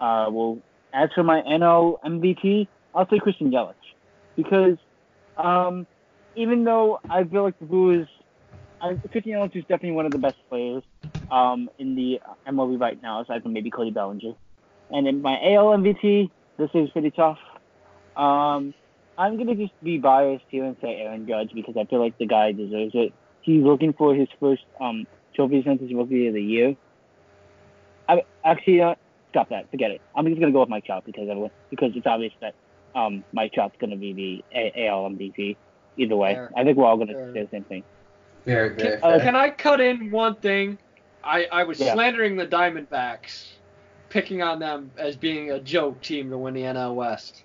uh, well, as for my NL MVP, I'll say Christian Yelich because um, even though I feel like the Brewers, I, Christian Yelich is definitely one of the best players um, in the MLB right now, aside from maybe Cody Bellinger. And in my AL MVP, this is pretty tough. Um, I'm gonna just be biased here and say Aaron Judge because I feel like the guy deserves it. He's looking for his first um, trophy since his rookie of the year. I actually uh, stop that. Forget it. I'm just gonna go with Mike Trout because everyone because it's obvious that um, Mike Trout's gonna be the A- AL MVP. Either way, Fair. I think we're all gonna say the same thing. Very, very Can, fair. can I cut in one thing? I, I was Yeah. slandering the Diamondbacks, picking on them as being a joke team to win the NL West.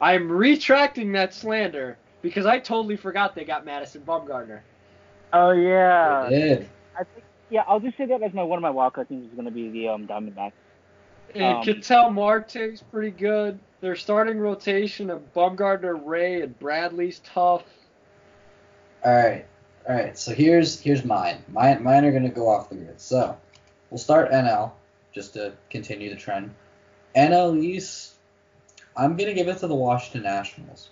I'm retracting that slander because I totally forgot they got Madison Bumgarner. Oh yeah, They did. I think yeah. I'll just say that as my one of my wildcard teams is gonna be the um, Diamondbacks. And Um, Ketel Marte's pretty good. Their starting rotation of Bumgarner, Ray, and Bradley's tough. All right, all right. So here's here's mine. Mine mine are gonna go off the grid. So we'll start NL just to continue the trend. NL East, I'm gonna give it to the Washington Nationals.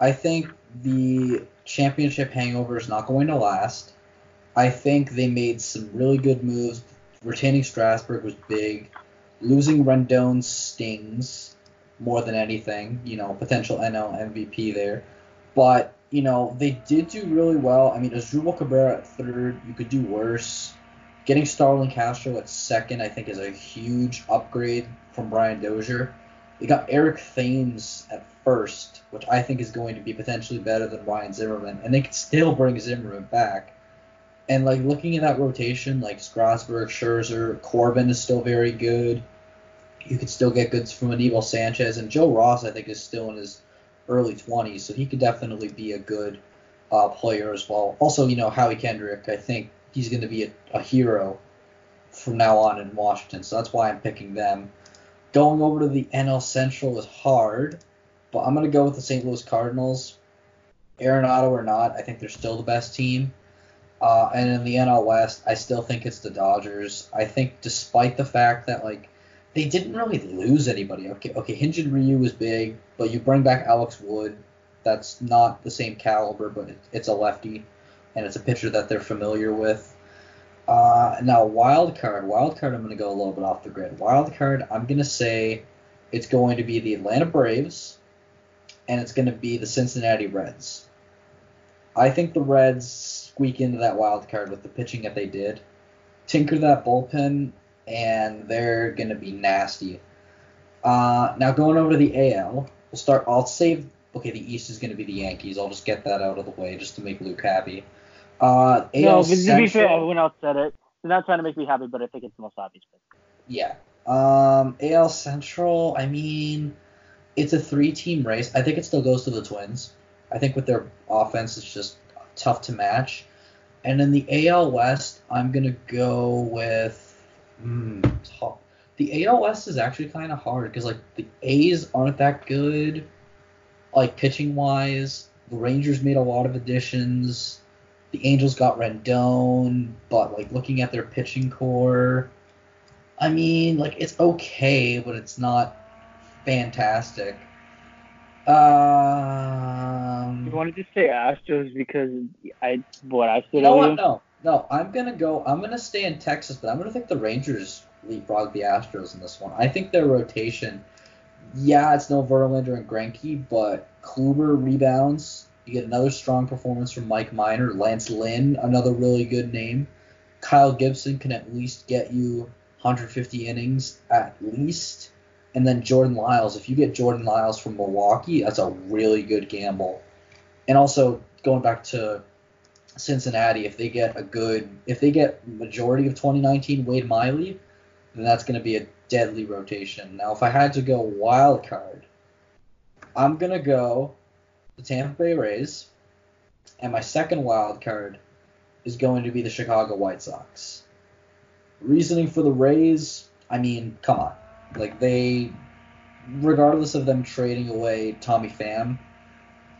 I think the championship hangover is not going to last. I think they made some really good moves. Retaining Strasburg was big. Losing Rendon stings more than anything. You know, potential NL MVP there. But, you know, they did do really well. I mean, Asdrubal Cabrera at third, you could do worse. Getting Starlin Castro at second, I think, is a huge upgrade from Brian Dozier. They got Eric Thames at first, which I think is going to be potentially better than Ryan Zimmerman, and they could still bring Zimmerman back. And like looking at that rotation, like Strasburg, Scherzer, Corbin is still very good. You could still get goods from Anibal Sanchez, and Joe Ross, I think, is still in his early 20s, so he could definitely be a good uh, player as well. Also, you know, Howie Kendrick, I think he's going to be a, a hero from now on in Washington, so that's why I'm picking them. Going over to the NL Central is hard, but I'm going to go with the St. Louis Cardinals. Arenado or not, I think they're still the best team. Uh, and in the NL West, I still think it's the Dodgers. I think despite the fact that like they didn't really lose anybody. Okay, okay, Hyunjin Ryu was big, but you bring back Alex Wood. That's not the same caliber, but it, it's a lefty, and it's a pitcher that they're familiar with. Uh, now wild card, wild card. I'm going to go a little bit off the grid. Wild card. I'm going to say it's going to be the Atlanta Braves, and it's going to be the Cincinnati Reds. I think the Reds squeak into that wild card with the pitching that they did. tinker that bullpen, and they're going to be nasty. Uh, now going over to the AL, we'll start. I'll save. Okay, the East is going to be the Yankees. I'll just get that out of the way just to make Luke happy. Uh, AL no, but to be fair, everyone else said it. They're not trying to make me happy, but I think it's the most obvious. pick. Yeah. Um, AL Central, I mean, it's a three team race. I think it still goes to the Twins. I think with their offense, it's just tough to match. And in the AL West, I'm going to go with. Mm. The AL West is actually kind of hard because, like, the A's aren't that good, like, pitching wise. The Rangers made a lot of additions. The Angels got Rendon, but, like, looking at their pitching core. I mean, like it's okay, but it's not fantastic. Um, You wanted to say Astros because I what I said what? No, no. I'm gonna go. I'm gonna stay in Texas, but I'm gonna think the Rangers leapfrog the Astros in this one. I think their rotation. Yeah, it's no Verlander and Greinke, but Kluber rebounds. You get another strong performance from Mike Minor, Lance Lynn, another really good name. Kyle Gibson can at least get you 150 innings at least. And then Jordan Lyles. If you get Jordan Lyles from Milwaukee, that's a really good gamble. And also going back to Cincinnati, if they get a good, if they get majority of 2019 Wade Miley, then that's going to be a deadly rotation. Now, if I had to go wild card, I'm going to go the Tampa Bay Rays, and my second wild card is going to be the Chicago White Sox. Reasoning for the Rays, I mean, come on. Like, they, regardless of them trading away Tommy Pham,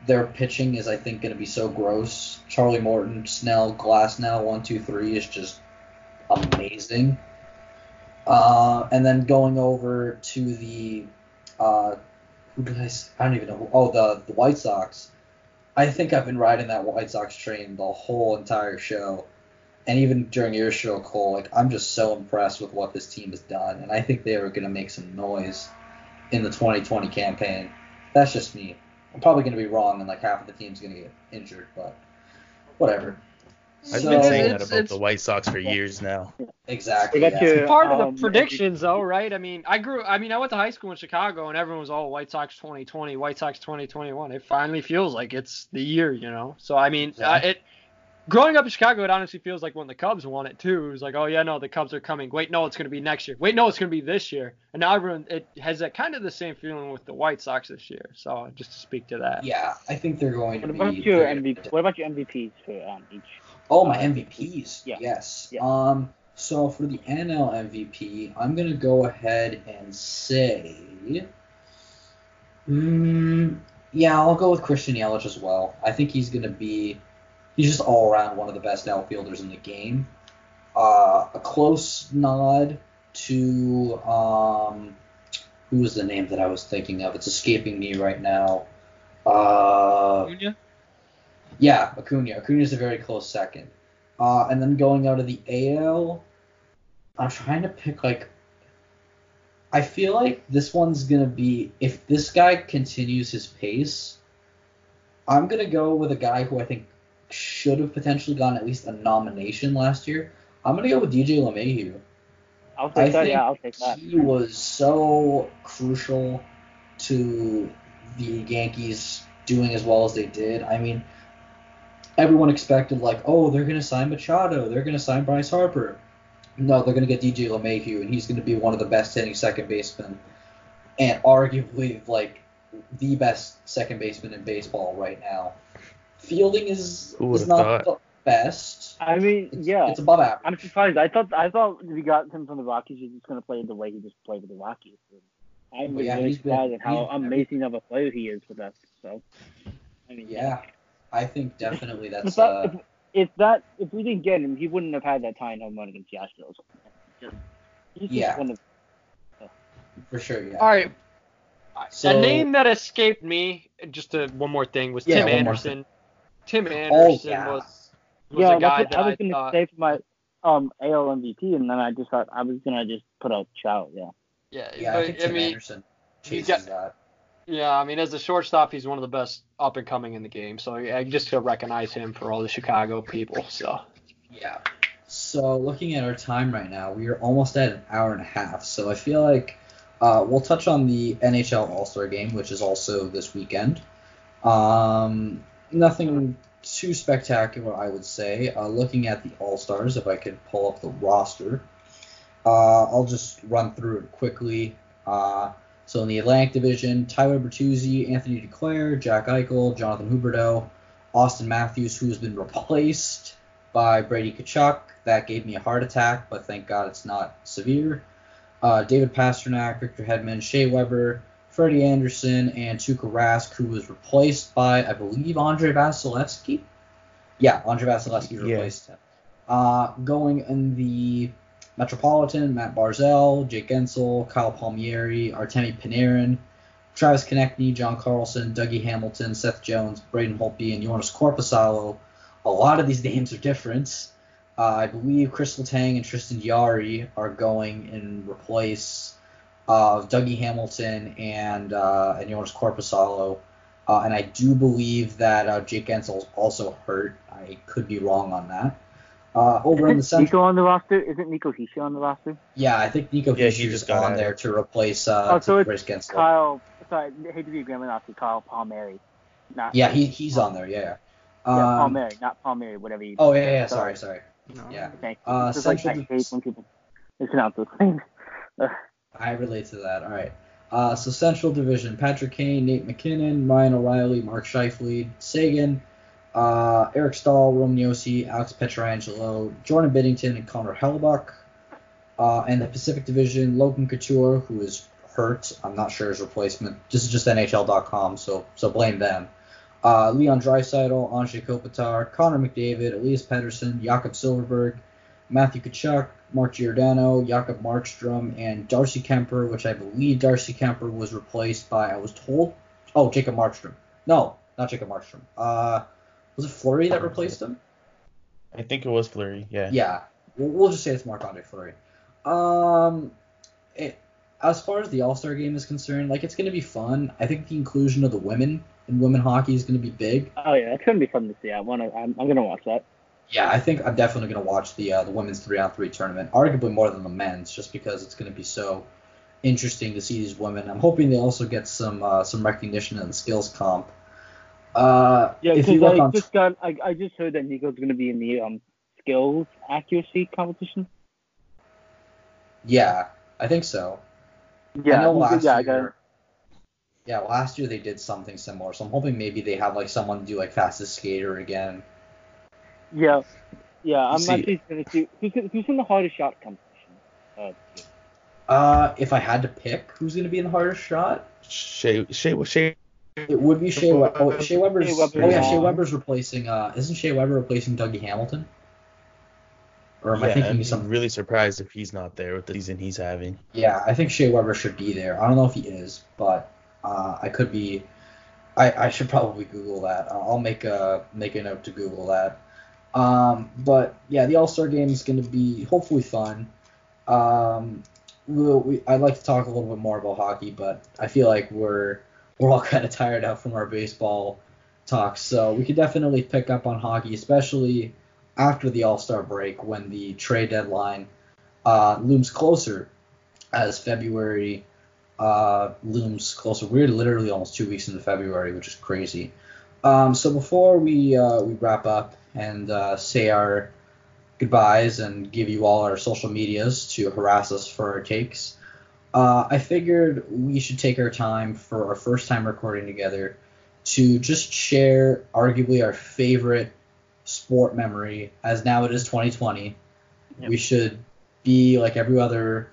their pitching is, I think, going to be so gross. Charlie Morton, Snell, Glasnow, one, two, three is just amazing. Uh, and then going over to the, uh, who did I? I don't even know. Who, oh, the the White Sox. I think I've been riding that White Sox train the whole entire show, and even during your show, Cole. Like I'm just so impressed with what this team has done, and I think they are going to make some noise in the 2020 campaign. That's just me. I'm probably going to be wrong, and like half of the team's going to get injured, but whatever. I've So- been saying that about the White Sox for years now. Exactly. We yeah. your- part of Um, the predictions though, right? I mean, I grew I mean, I went to high school in Chicago and everyone was all White Sox 2020, White Sox 2021. It finally feels like it's the year, you know. So I mean, Yeah. uh, it growing up in Chicago, it honestly feels like when the Cubs won it too. It was like, oh yeah, no, the Cubs are coming. Wait, no, it's gonna be next year. Wait, no, it's gonna be this year. And now everyone it has that kind of the same feeling with the White Sox this year. So just to speak to that. Yeah, I think they're going to What be. about your they're gonna be MVP? What about your MVPs for um, each? Oh, my MVPs. Yeah. Yes. Yeah. Um. So for the NL MVP, I'm gonna go ahead and say, mm, yeah, I'll go with Christian Yelich as well. I think he's gonna be, he's just all around one of the best outfielders in the game. Uh, a close nod to um, who was the name that I was thinking of? It's escaping me right now. Uh, Acuna? yeah, Acuna. Acuna's a very close second. Uh, and then going out of the AL, I'm trying to pick like. I feel like this one's gonna be if this guy continues his pace. I'm gonna go with a guy who I think should have potentially gotten at least a nomination last year. I'm gonna go with DJ LeMahieu. I'll I that. think Yeah, I'll take that. he was so crucial to the Yankees doing as well as they did. I mean, everyone expected like, oh, they're gonna sign Machado, they're gonna sign Bryce Harper. No, they're gonna get DJ LeMahieu, and he's gonna be one of the best hitting second basemen, and arguably like the best second baseman in baseball right now. Fielding is Who is would've not thought? the best. I mean, It's, yeah. it's above average. I'm surprised. I thought I thought we got him from the Rockies. He's just gonna play the way he just played with the Rockies. I'm But yeah, really surprised at how amazing of a player he is with us. So, I mean, Yeah, I think definitely If, that's. that, Uh, if, if that if we didn't get him, he wouldn't have had that tying home run against the Astros. Just, he's just Yeah. one of for sure, yeah. All right. So- a name that escaped me, just a, one more thing, was Yeah, Tim one more Anderson. Tim Oh Anderson yeah. was, was yeah. a guy that's that what I I, was gonna thought, say for my um AL MVP, and then I just thought I was gonna just put out Trout. Yeah. yeah, Yeah, but, I think Tim mean, Anderson he's chases got- that. yeah, I mean, as a shortstop, he's one of the best up and coming in the game. So I just to recognize him for all the Chicago people. So Yeah. So looking at our time right now, we are almost at an hour and a half. So I feel like uh, we'll touch on the NHL All Star Game, which is also this weekend. Um, nothing too spectacular, I would say. Uh, looking at the All Stars, if I could pull up the roster, uh, I'll just run through it quickly. Uh, so in the Atlantic Division, Tyler Bertuzzi, Anthony Duclair, Jack Eichel, Jonathan Huberdeau, Auston Matthews, who has been replaced by Brady Tkachuk. That gave me a heart attack, but thank God it's not severe. Uh, David Pastrnak, Victor Hedman, Shea Weber, Freddie Anderson, and Tuukka Rask, who was replaced by, I believe, Andrei Vasilevskiy. Yeah, Andrei Vasilevskiy Yeah. replaced him. Uh, going in the Metropolitan, Matt Barzal, Jake Guentzel, Kyle Palmieri, Artemi Panarin, Travis Konecny, John Carlson, Dougie Hamilton, Seth Jones, Braden Holtby, and Joonas Korpisalo. A lot of these names are different. Uh, I believe Kris Letang and Tristan Jarry are going and replace uh, Dougie Hamilton and uh, and Joonas Korpisalo. Uh, and I do believe that uh, Jake Guentzel is also hurt. I could be wrong on that. Uh, over in the Isn't Nico on the roster? Isn't Nico Hischier on the roster? yeah, I think Nico Yeah, Hischier is just got on added. there to replace uh, Oh, so to it's replace Guentzel. Kyle, sorry, I hate to be a grammar Nazi, Kyle Palmieri. Not, Yeah, he, he's on there. Yeah. yeah. yeah, Um, Palmieri, not Palmieri, whatever you Oh yeah, yeah. Sorry, sorry. No. Yeah. Thank you. Uh, It's just like, I hate when people mispronounce those things. I relate to that. All right. Uh, so Central Division: Patrick Kane, Nate MacKinnon, Ryan O'Reilly, Mark Scheifele, Sagan, uh, Eric Staal, Roman Josi, Alex Pietrangelo, Jordan Binnington, and Connor Hellebuyck. Uh, and the Pacific Division: Logan Couture, who is hurt. I'm not sure his replacement. This is just NHL.com, so so blame them. Uh, Leon Draisaitl, Anze Kopitar, Connor McDavid, Elias Pettersson, Jakob Silfverberg, Matthew Tkachuk, Mark Giordano, Jacob Markstrom, and Darcy Kuemper, which I believe Darcy Kuemper was replaced by, I was told, oh, Jacob Markstrom. No, not Jacob Markstrom. Uh, was it Fleury that replaced him? I think it was Fleury. Yeah. Yeah, we'll, we'll just say it's Marc Andre Fleury. Um, it, as far as the All Star game is concerned, like it's gonna be fun. I think the inclusion of the women in women hockey is gonna be big. Oh yeah, it's gonna be fun to see. I wanna, I'm, I'm gonna watch that. Yeah, I think I'm definitely gonna watch the uh, the women's three on three tournament, arguably more than the men's, just because it's gonna be so interesting to see these women. I'm hoping they also get some uh, some recognition in the skills comp. Uh, Yeah, because I on just got, I, I just heard that Nico's gonna be in the um skills accuracy competition. yeah, I think so. Yeah, I know last yeah, year. Yeah, last year they did something similar, so I'm hoping maybe they have like someone do like fastest skater again. Yeah, yeah. I'm See- actually gonna see who's, in- who's in the hardest shot competition. Uh, Uh, if I had to pick who's gonna be in the hardest shot, Shea Shea Shea. it would be Shea. We- oh, Shea Weber's. Shea Weber's oh yeah, Shea. Weber's replacing. Uh, isn't Shea Weber replacing Dougie Hamilton? Or am I Yeah, thinking I'm of something? really surprised if he's not there with the season he's having. Yeah, I think Shea Weber should be there. I don't know if he is, but uh, I could be. I, I should probably Google that. I'll make a make a note to Google that. Um, but yeah, the All Star Game is going to be hopefully fun. Um, we'll, we, I'd like to talk a little bit more about hockey, but I feel like we're we're all kind of tired out from our baseball talks, so we could definitely pick up on hockey, especially after the All Star break when the trade deadline uh, looms closer as February uh, looms closer. We're literally almost two weeks into February, which is crazy. Um, so before we uh, we wrap up and uh, say our goodbyes and give you all our social medias to harass us for our takes, uh, I figured we should take our time for our first time recording together to just share arguably our favorite sport memory, as now it is 2020. Yep. We should be like every other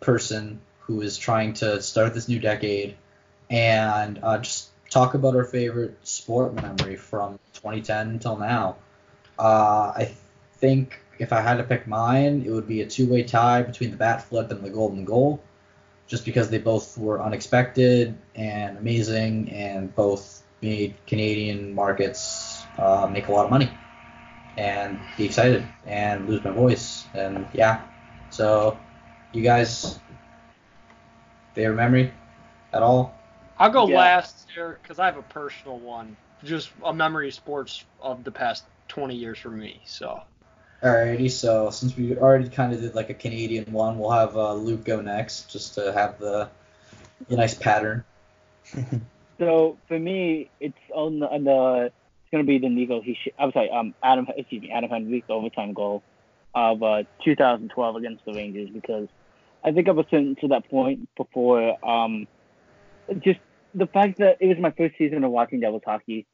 person who is trying to start this new decade and uh, just talk about our favorite sport memory from 2010 until now. Uh, I think if I had to pick mine, it would be a two-way tie between the bat flip and the golden goal, just because they both were unexpected and amazing, and both made Canadian markets uh, make a lot of money and be excited and lose my voice and yeah. So, you guys, favorite memory at all? I'll go Yeah. last here because I have a personal one, just a memory of sports of the past 20 years for me. So Alrighty, so since we already kind of did like a Canadian one, we'll have uh, Luke go next, just to have the, the nice pattern. So for me, it's on the, on the it's gonna be the Nico. He I'm sorry, um Adam excuse me Adam Henrique overtime goal of uh 2012 against the Rangers because I think I was to, to that point before um just the fact that it was my first season of watching Devils hockey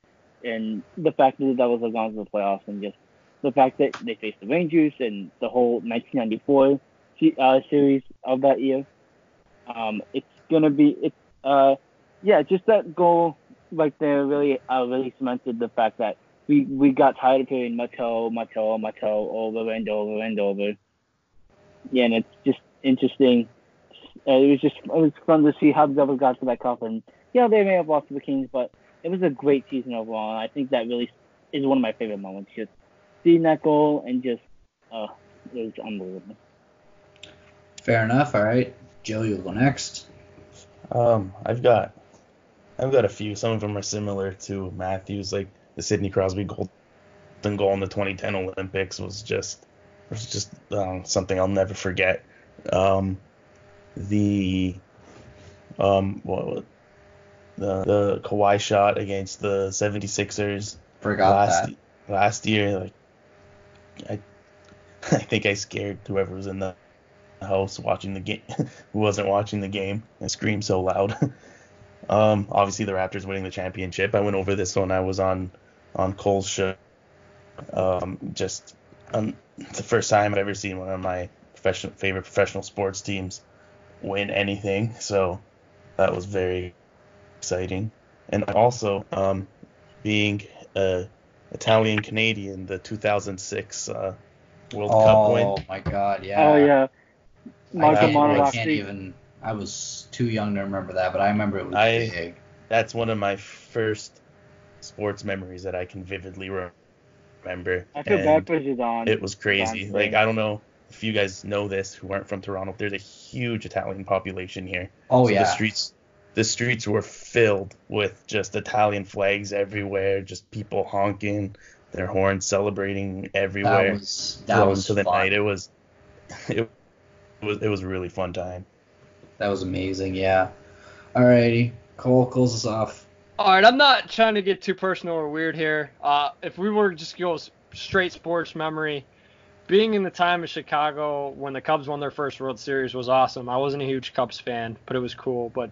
and the fact that the Devils have gone to the playoffs and just the fact that they faced the Rangers and the whole 1994 uh, series of that year. Um, it's gonna be it's uh yeah just that goal like they really uh, really cemented the fact that we we got tired of hearing Matteau Matteau Matteau over and over and over. Yeah, and it's just interesting. Uh, it was just it was fun to see how the Devils got to that cup and yeah they may have lost to the Kings but it was a great season overall and I think that really is one of my favorite moments just seeing that goal and just uh it was unbelievable. Fair enough. All right, Joe, you'll go next. Um, I've got, I've got a few. Some of them are similar to Matthews, like the Sidney Crosby golden goal in the 2010 Olympics was just, was just um, something I'll never forget. Um, the, um, what, the the Kawhi shot against the 76ers Forgot last that. last year, like I, I think I scared whoever was in the house watching the game, who wasn't watching the game. I screamed so loud. um, obviously the Raptors winning the championship. I went over this when I was on on Cole's show. Um, just um, it's the first time I've ever seen one of my professional favorite professional sports teams win anything. So that was very exciting. And also um, being a Italian Canadian, the 2006 uh, World Cup win. Oh my God, yeah. Oh yeah, I Marco can't, I can't even. I was too young to remember that, but I remember it was I- big. That's one of my first sports memories that I can vividly remember. I feel and bad for Zidane. It was crazy. Zidane's Like. I don't know if you guys know this who aren't from Toronto. There's a huge Italian population here. Oh So yeah. The streets the streets were filled with just Italian flags everywhere, just people honking their horns, celebrating everywhere. that was that was into the fun. night. It was it was it was a really fun time. That was amazing. Yeah. Alrighty, Cole close us off. All right, I'm not trying to get too personal or weird here. Uh, if we were just go straight sports memory, being in the time of Chicago when the Cubs won their first World Series was awesome. I wasn't a huge Cubs fan, but it was cool. But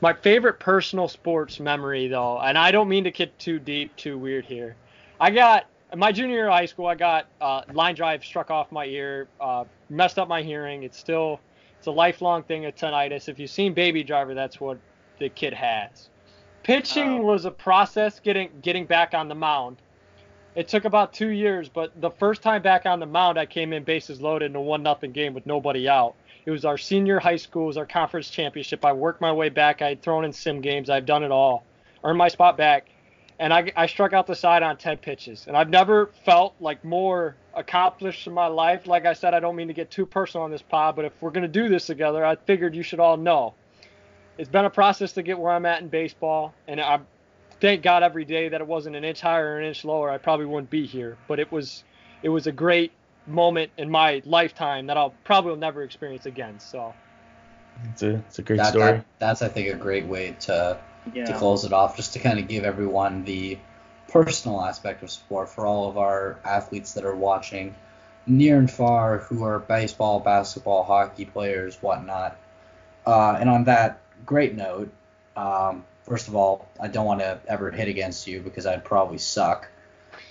my favorite personal sports memory, though, and I don't mean to get too deep, too weird here. I got my junior year of high school. I got uh, line drive struck off my ear, uh, messed up my hearing. It's still it's a lifelong thing of tinnitus. If you've seen Baby Driver, that's what the kid has. Pitching Oh. was a process getting getting back on the mound. It took about two years, but the first time back on the mound, I came in bases loaded in a one nothing game with nobody out. It was our senior high school, it was our conference championship. I worked my way back. I had thrown in sim games. I've done it all. Earned my spot back, and I, I struck out the side on 10 pitches. And I've never felt like more accomplished in my life. Like I said, I don't mean to get too personal on this pod, but if we're gonna do this together, I figured you should all know. It's been a process to get where I'm at in baseball, and I thank God every day that it wasn't an inch higher or an inch lower. I probably wouldn't be here. But it was it was a great moment in my lifetime that I'll probably will never experience again. So It's a it's a great That, story. that that's I think a great way to yeah. to close it off, just to kind of give everyone the personal aspect of sport for all of our athletes that are watching near and far who are baseball, basketball, hockey players, whatnot. Uh, and on that great note, um, first of all, I don't want to ever hit against you because I'd probably suck.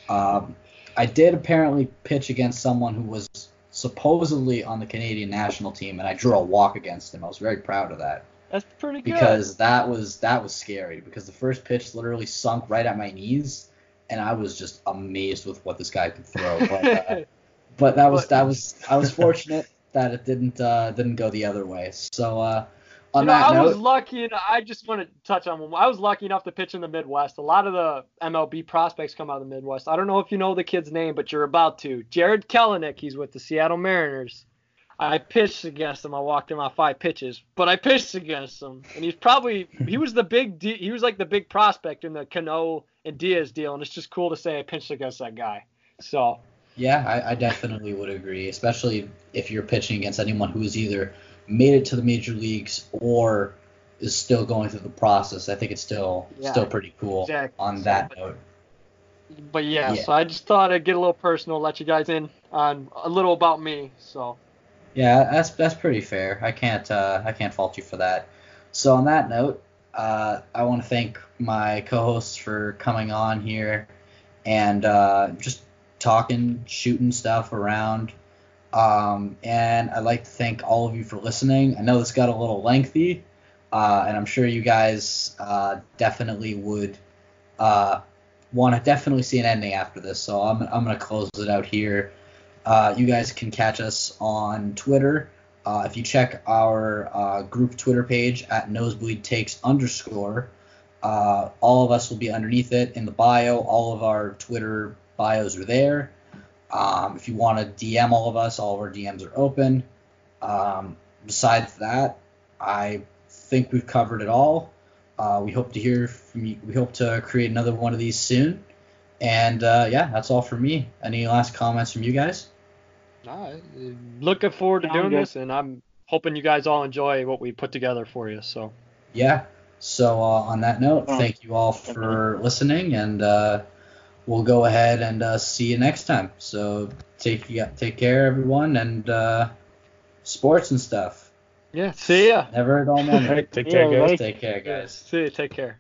Um, I did apparently pitch against someone who was supposedly on the Canadian national team, and I drew a walk against him. I was very proud of that that's pretty good. because that was that was scary because the first pitch literally sunk right at my knees and I was just amazed with what this guy could throw. But, uh, but that was that was I was fortunate that it didn't uh, didn't go the other way. So uh, on you know, that I note, was lucky. And I just want to touch on one. I was lucky enough to pitch in the Midwest. A lot of the MLB prospects come out of the Midwest. I don't know if you know the kid's name, but you're about to. Jarred Kelenic. He's with the Seattle Mariners. I pitched against him. I walked him on five pitches, but I pitched against him, and he's probably he was the big he was like the big prospect in the Cano and Diaz deal, and it's just cool to say I pitched against that guy. So Yeah, I, I definitely would agree, especially if you're pitching against anyone who's either made it to the major leagues or is still going through the process. I think it's still Yeah, still pretty cool exactly. on that note. But yeah, Yeah. so I just thought I'd get a little personal, let you guys in on a little about me. So Yeah, that's that's pretty fair. I can't uh, I can't fault you for that. So on that note, uh, I want to thank my co-hosts for coming on here and uh, just talking, shooting stuff around. Um, and I'd like to thank all of you for listening. I know this got a little lengthy, uh, and I'm sure you guys uh, definitely would uh, want to definitely see an ending after this. So I'm I'm gonna close it out here. Uh, you guys can catch us on Twitter. Uh, if you check our uh, group Twitter page at nosebleed takes underscore, all of us will be underneath it in the bio. All of our Twitter bios are there. Um, if you want to DM all of us, all of our DMs are open. Um, besides that, I think we've covered it all. Uh, we hope to hear from you. We hope to create another one of these soon. And uh, yeah, that's all for me. Any last comments from you guys? nah, looking forward to doing this, and I'm hoping you guys all enjoy what we put together for you. So yeah. So uh, on that note, thank you all for listening, and uh, we'll go ahead and uh, see you next time. So take yeah, take care, everyone, and uh, sports and stuff. yeah, see ya. Never a dull All moment. right, take Yeah, care, guys. Take care, guys. See you. Take care.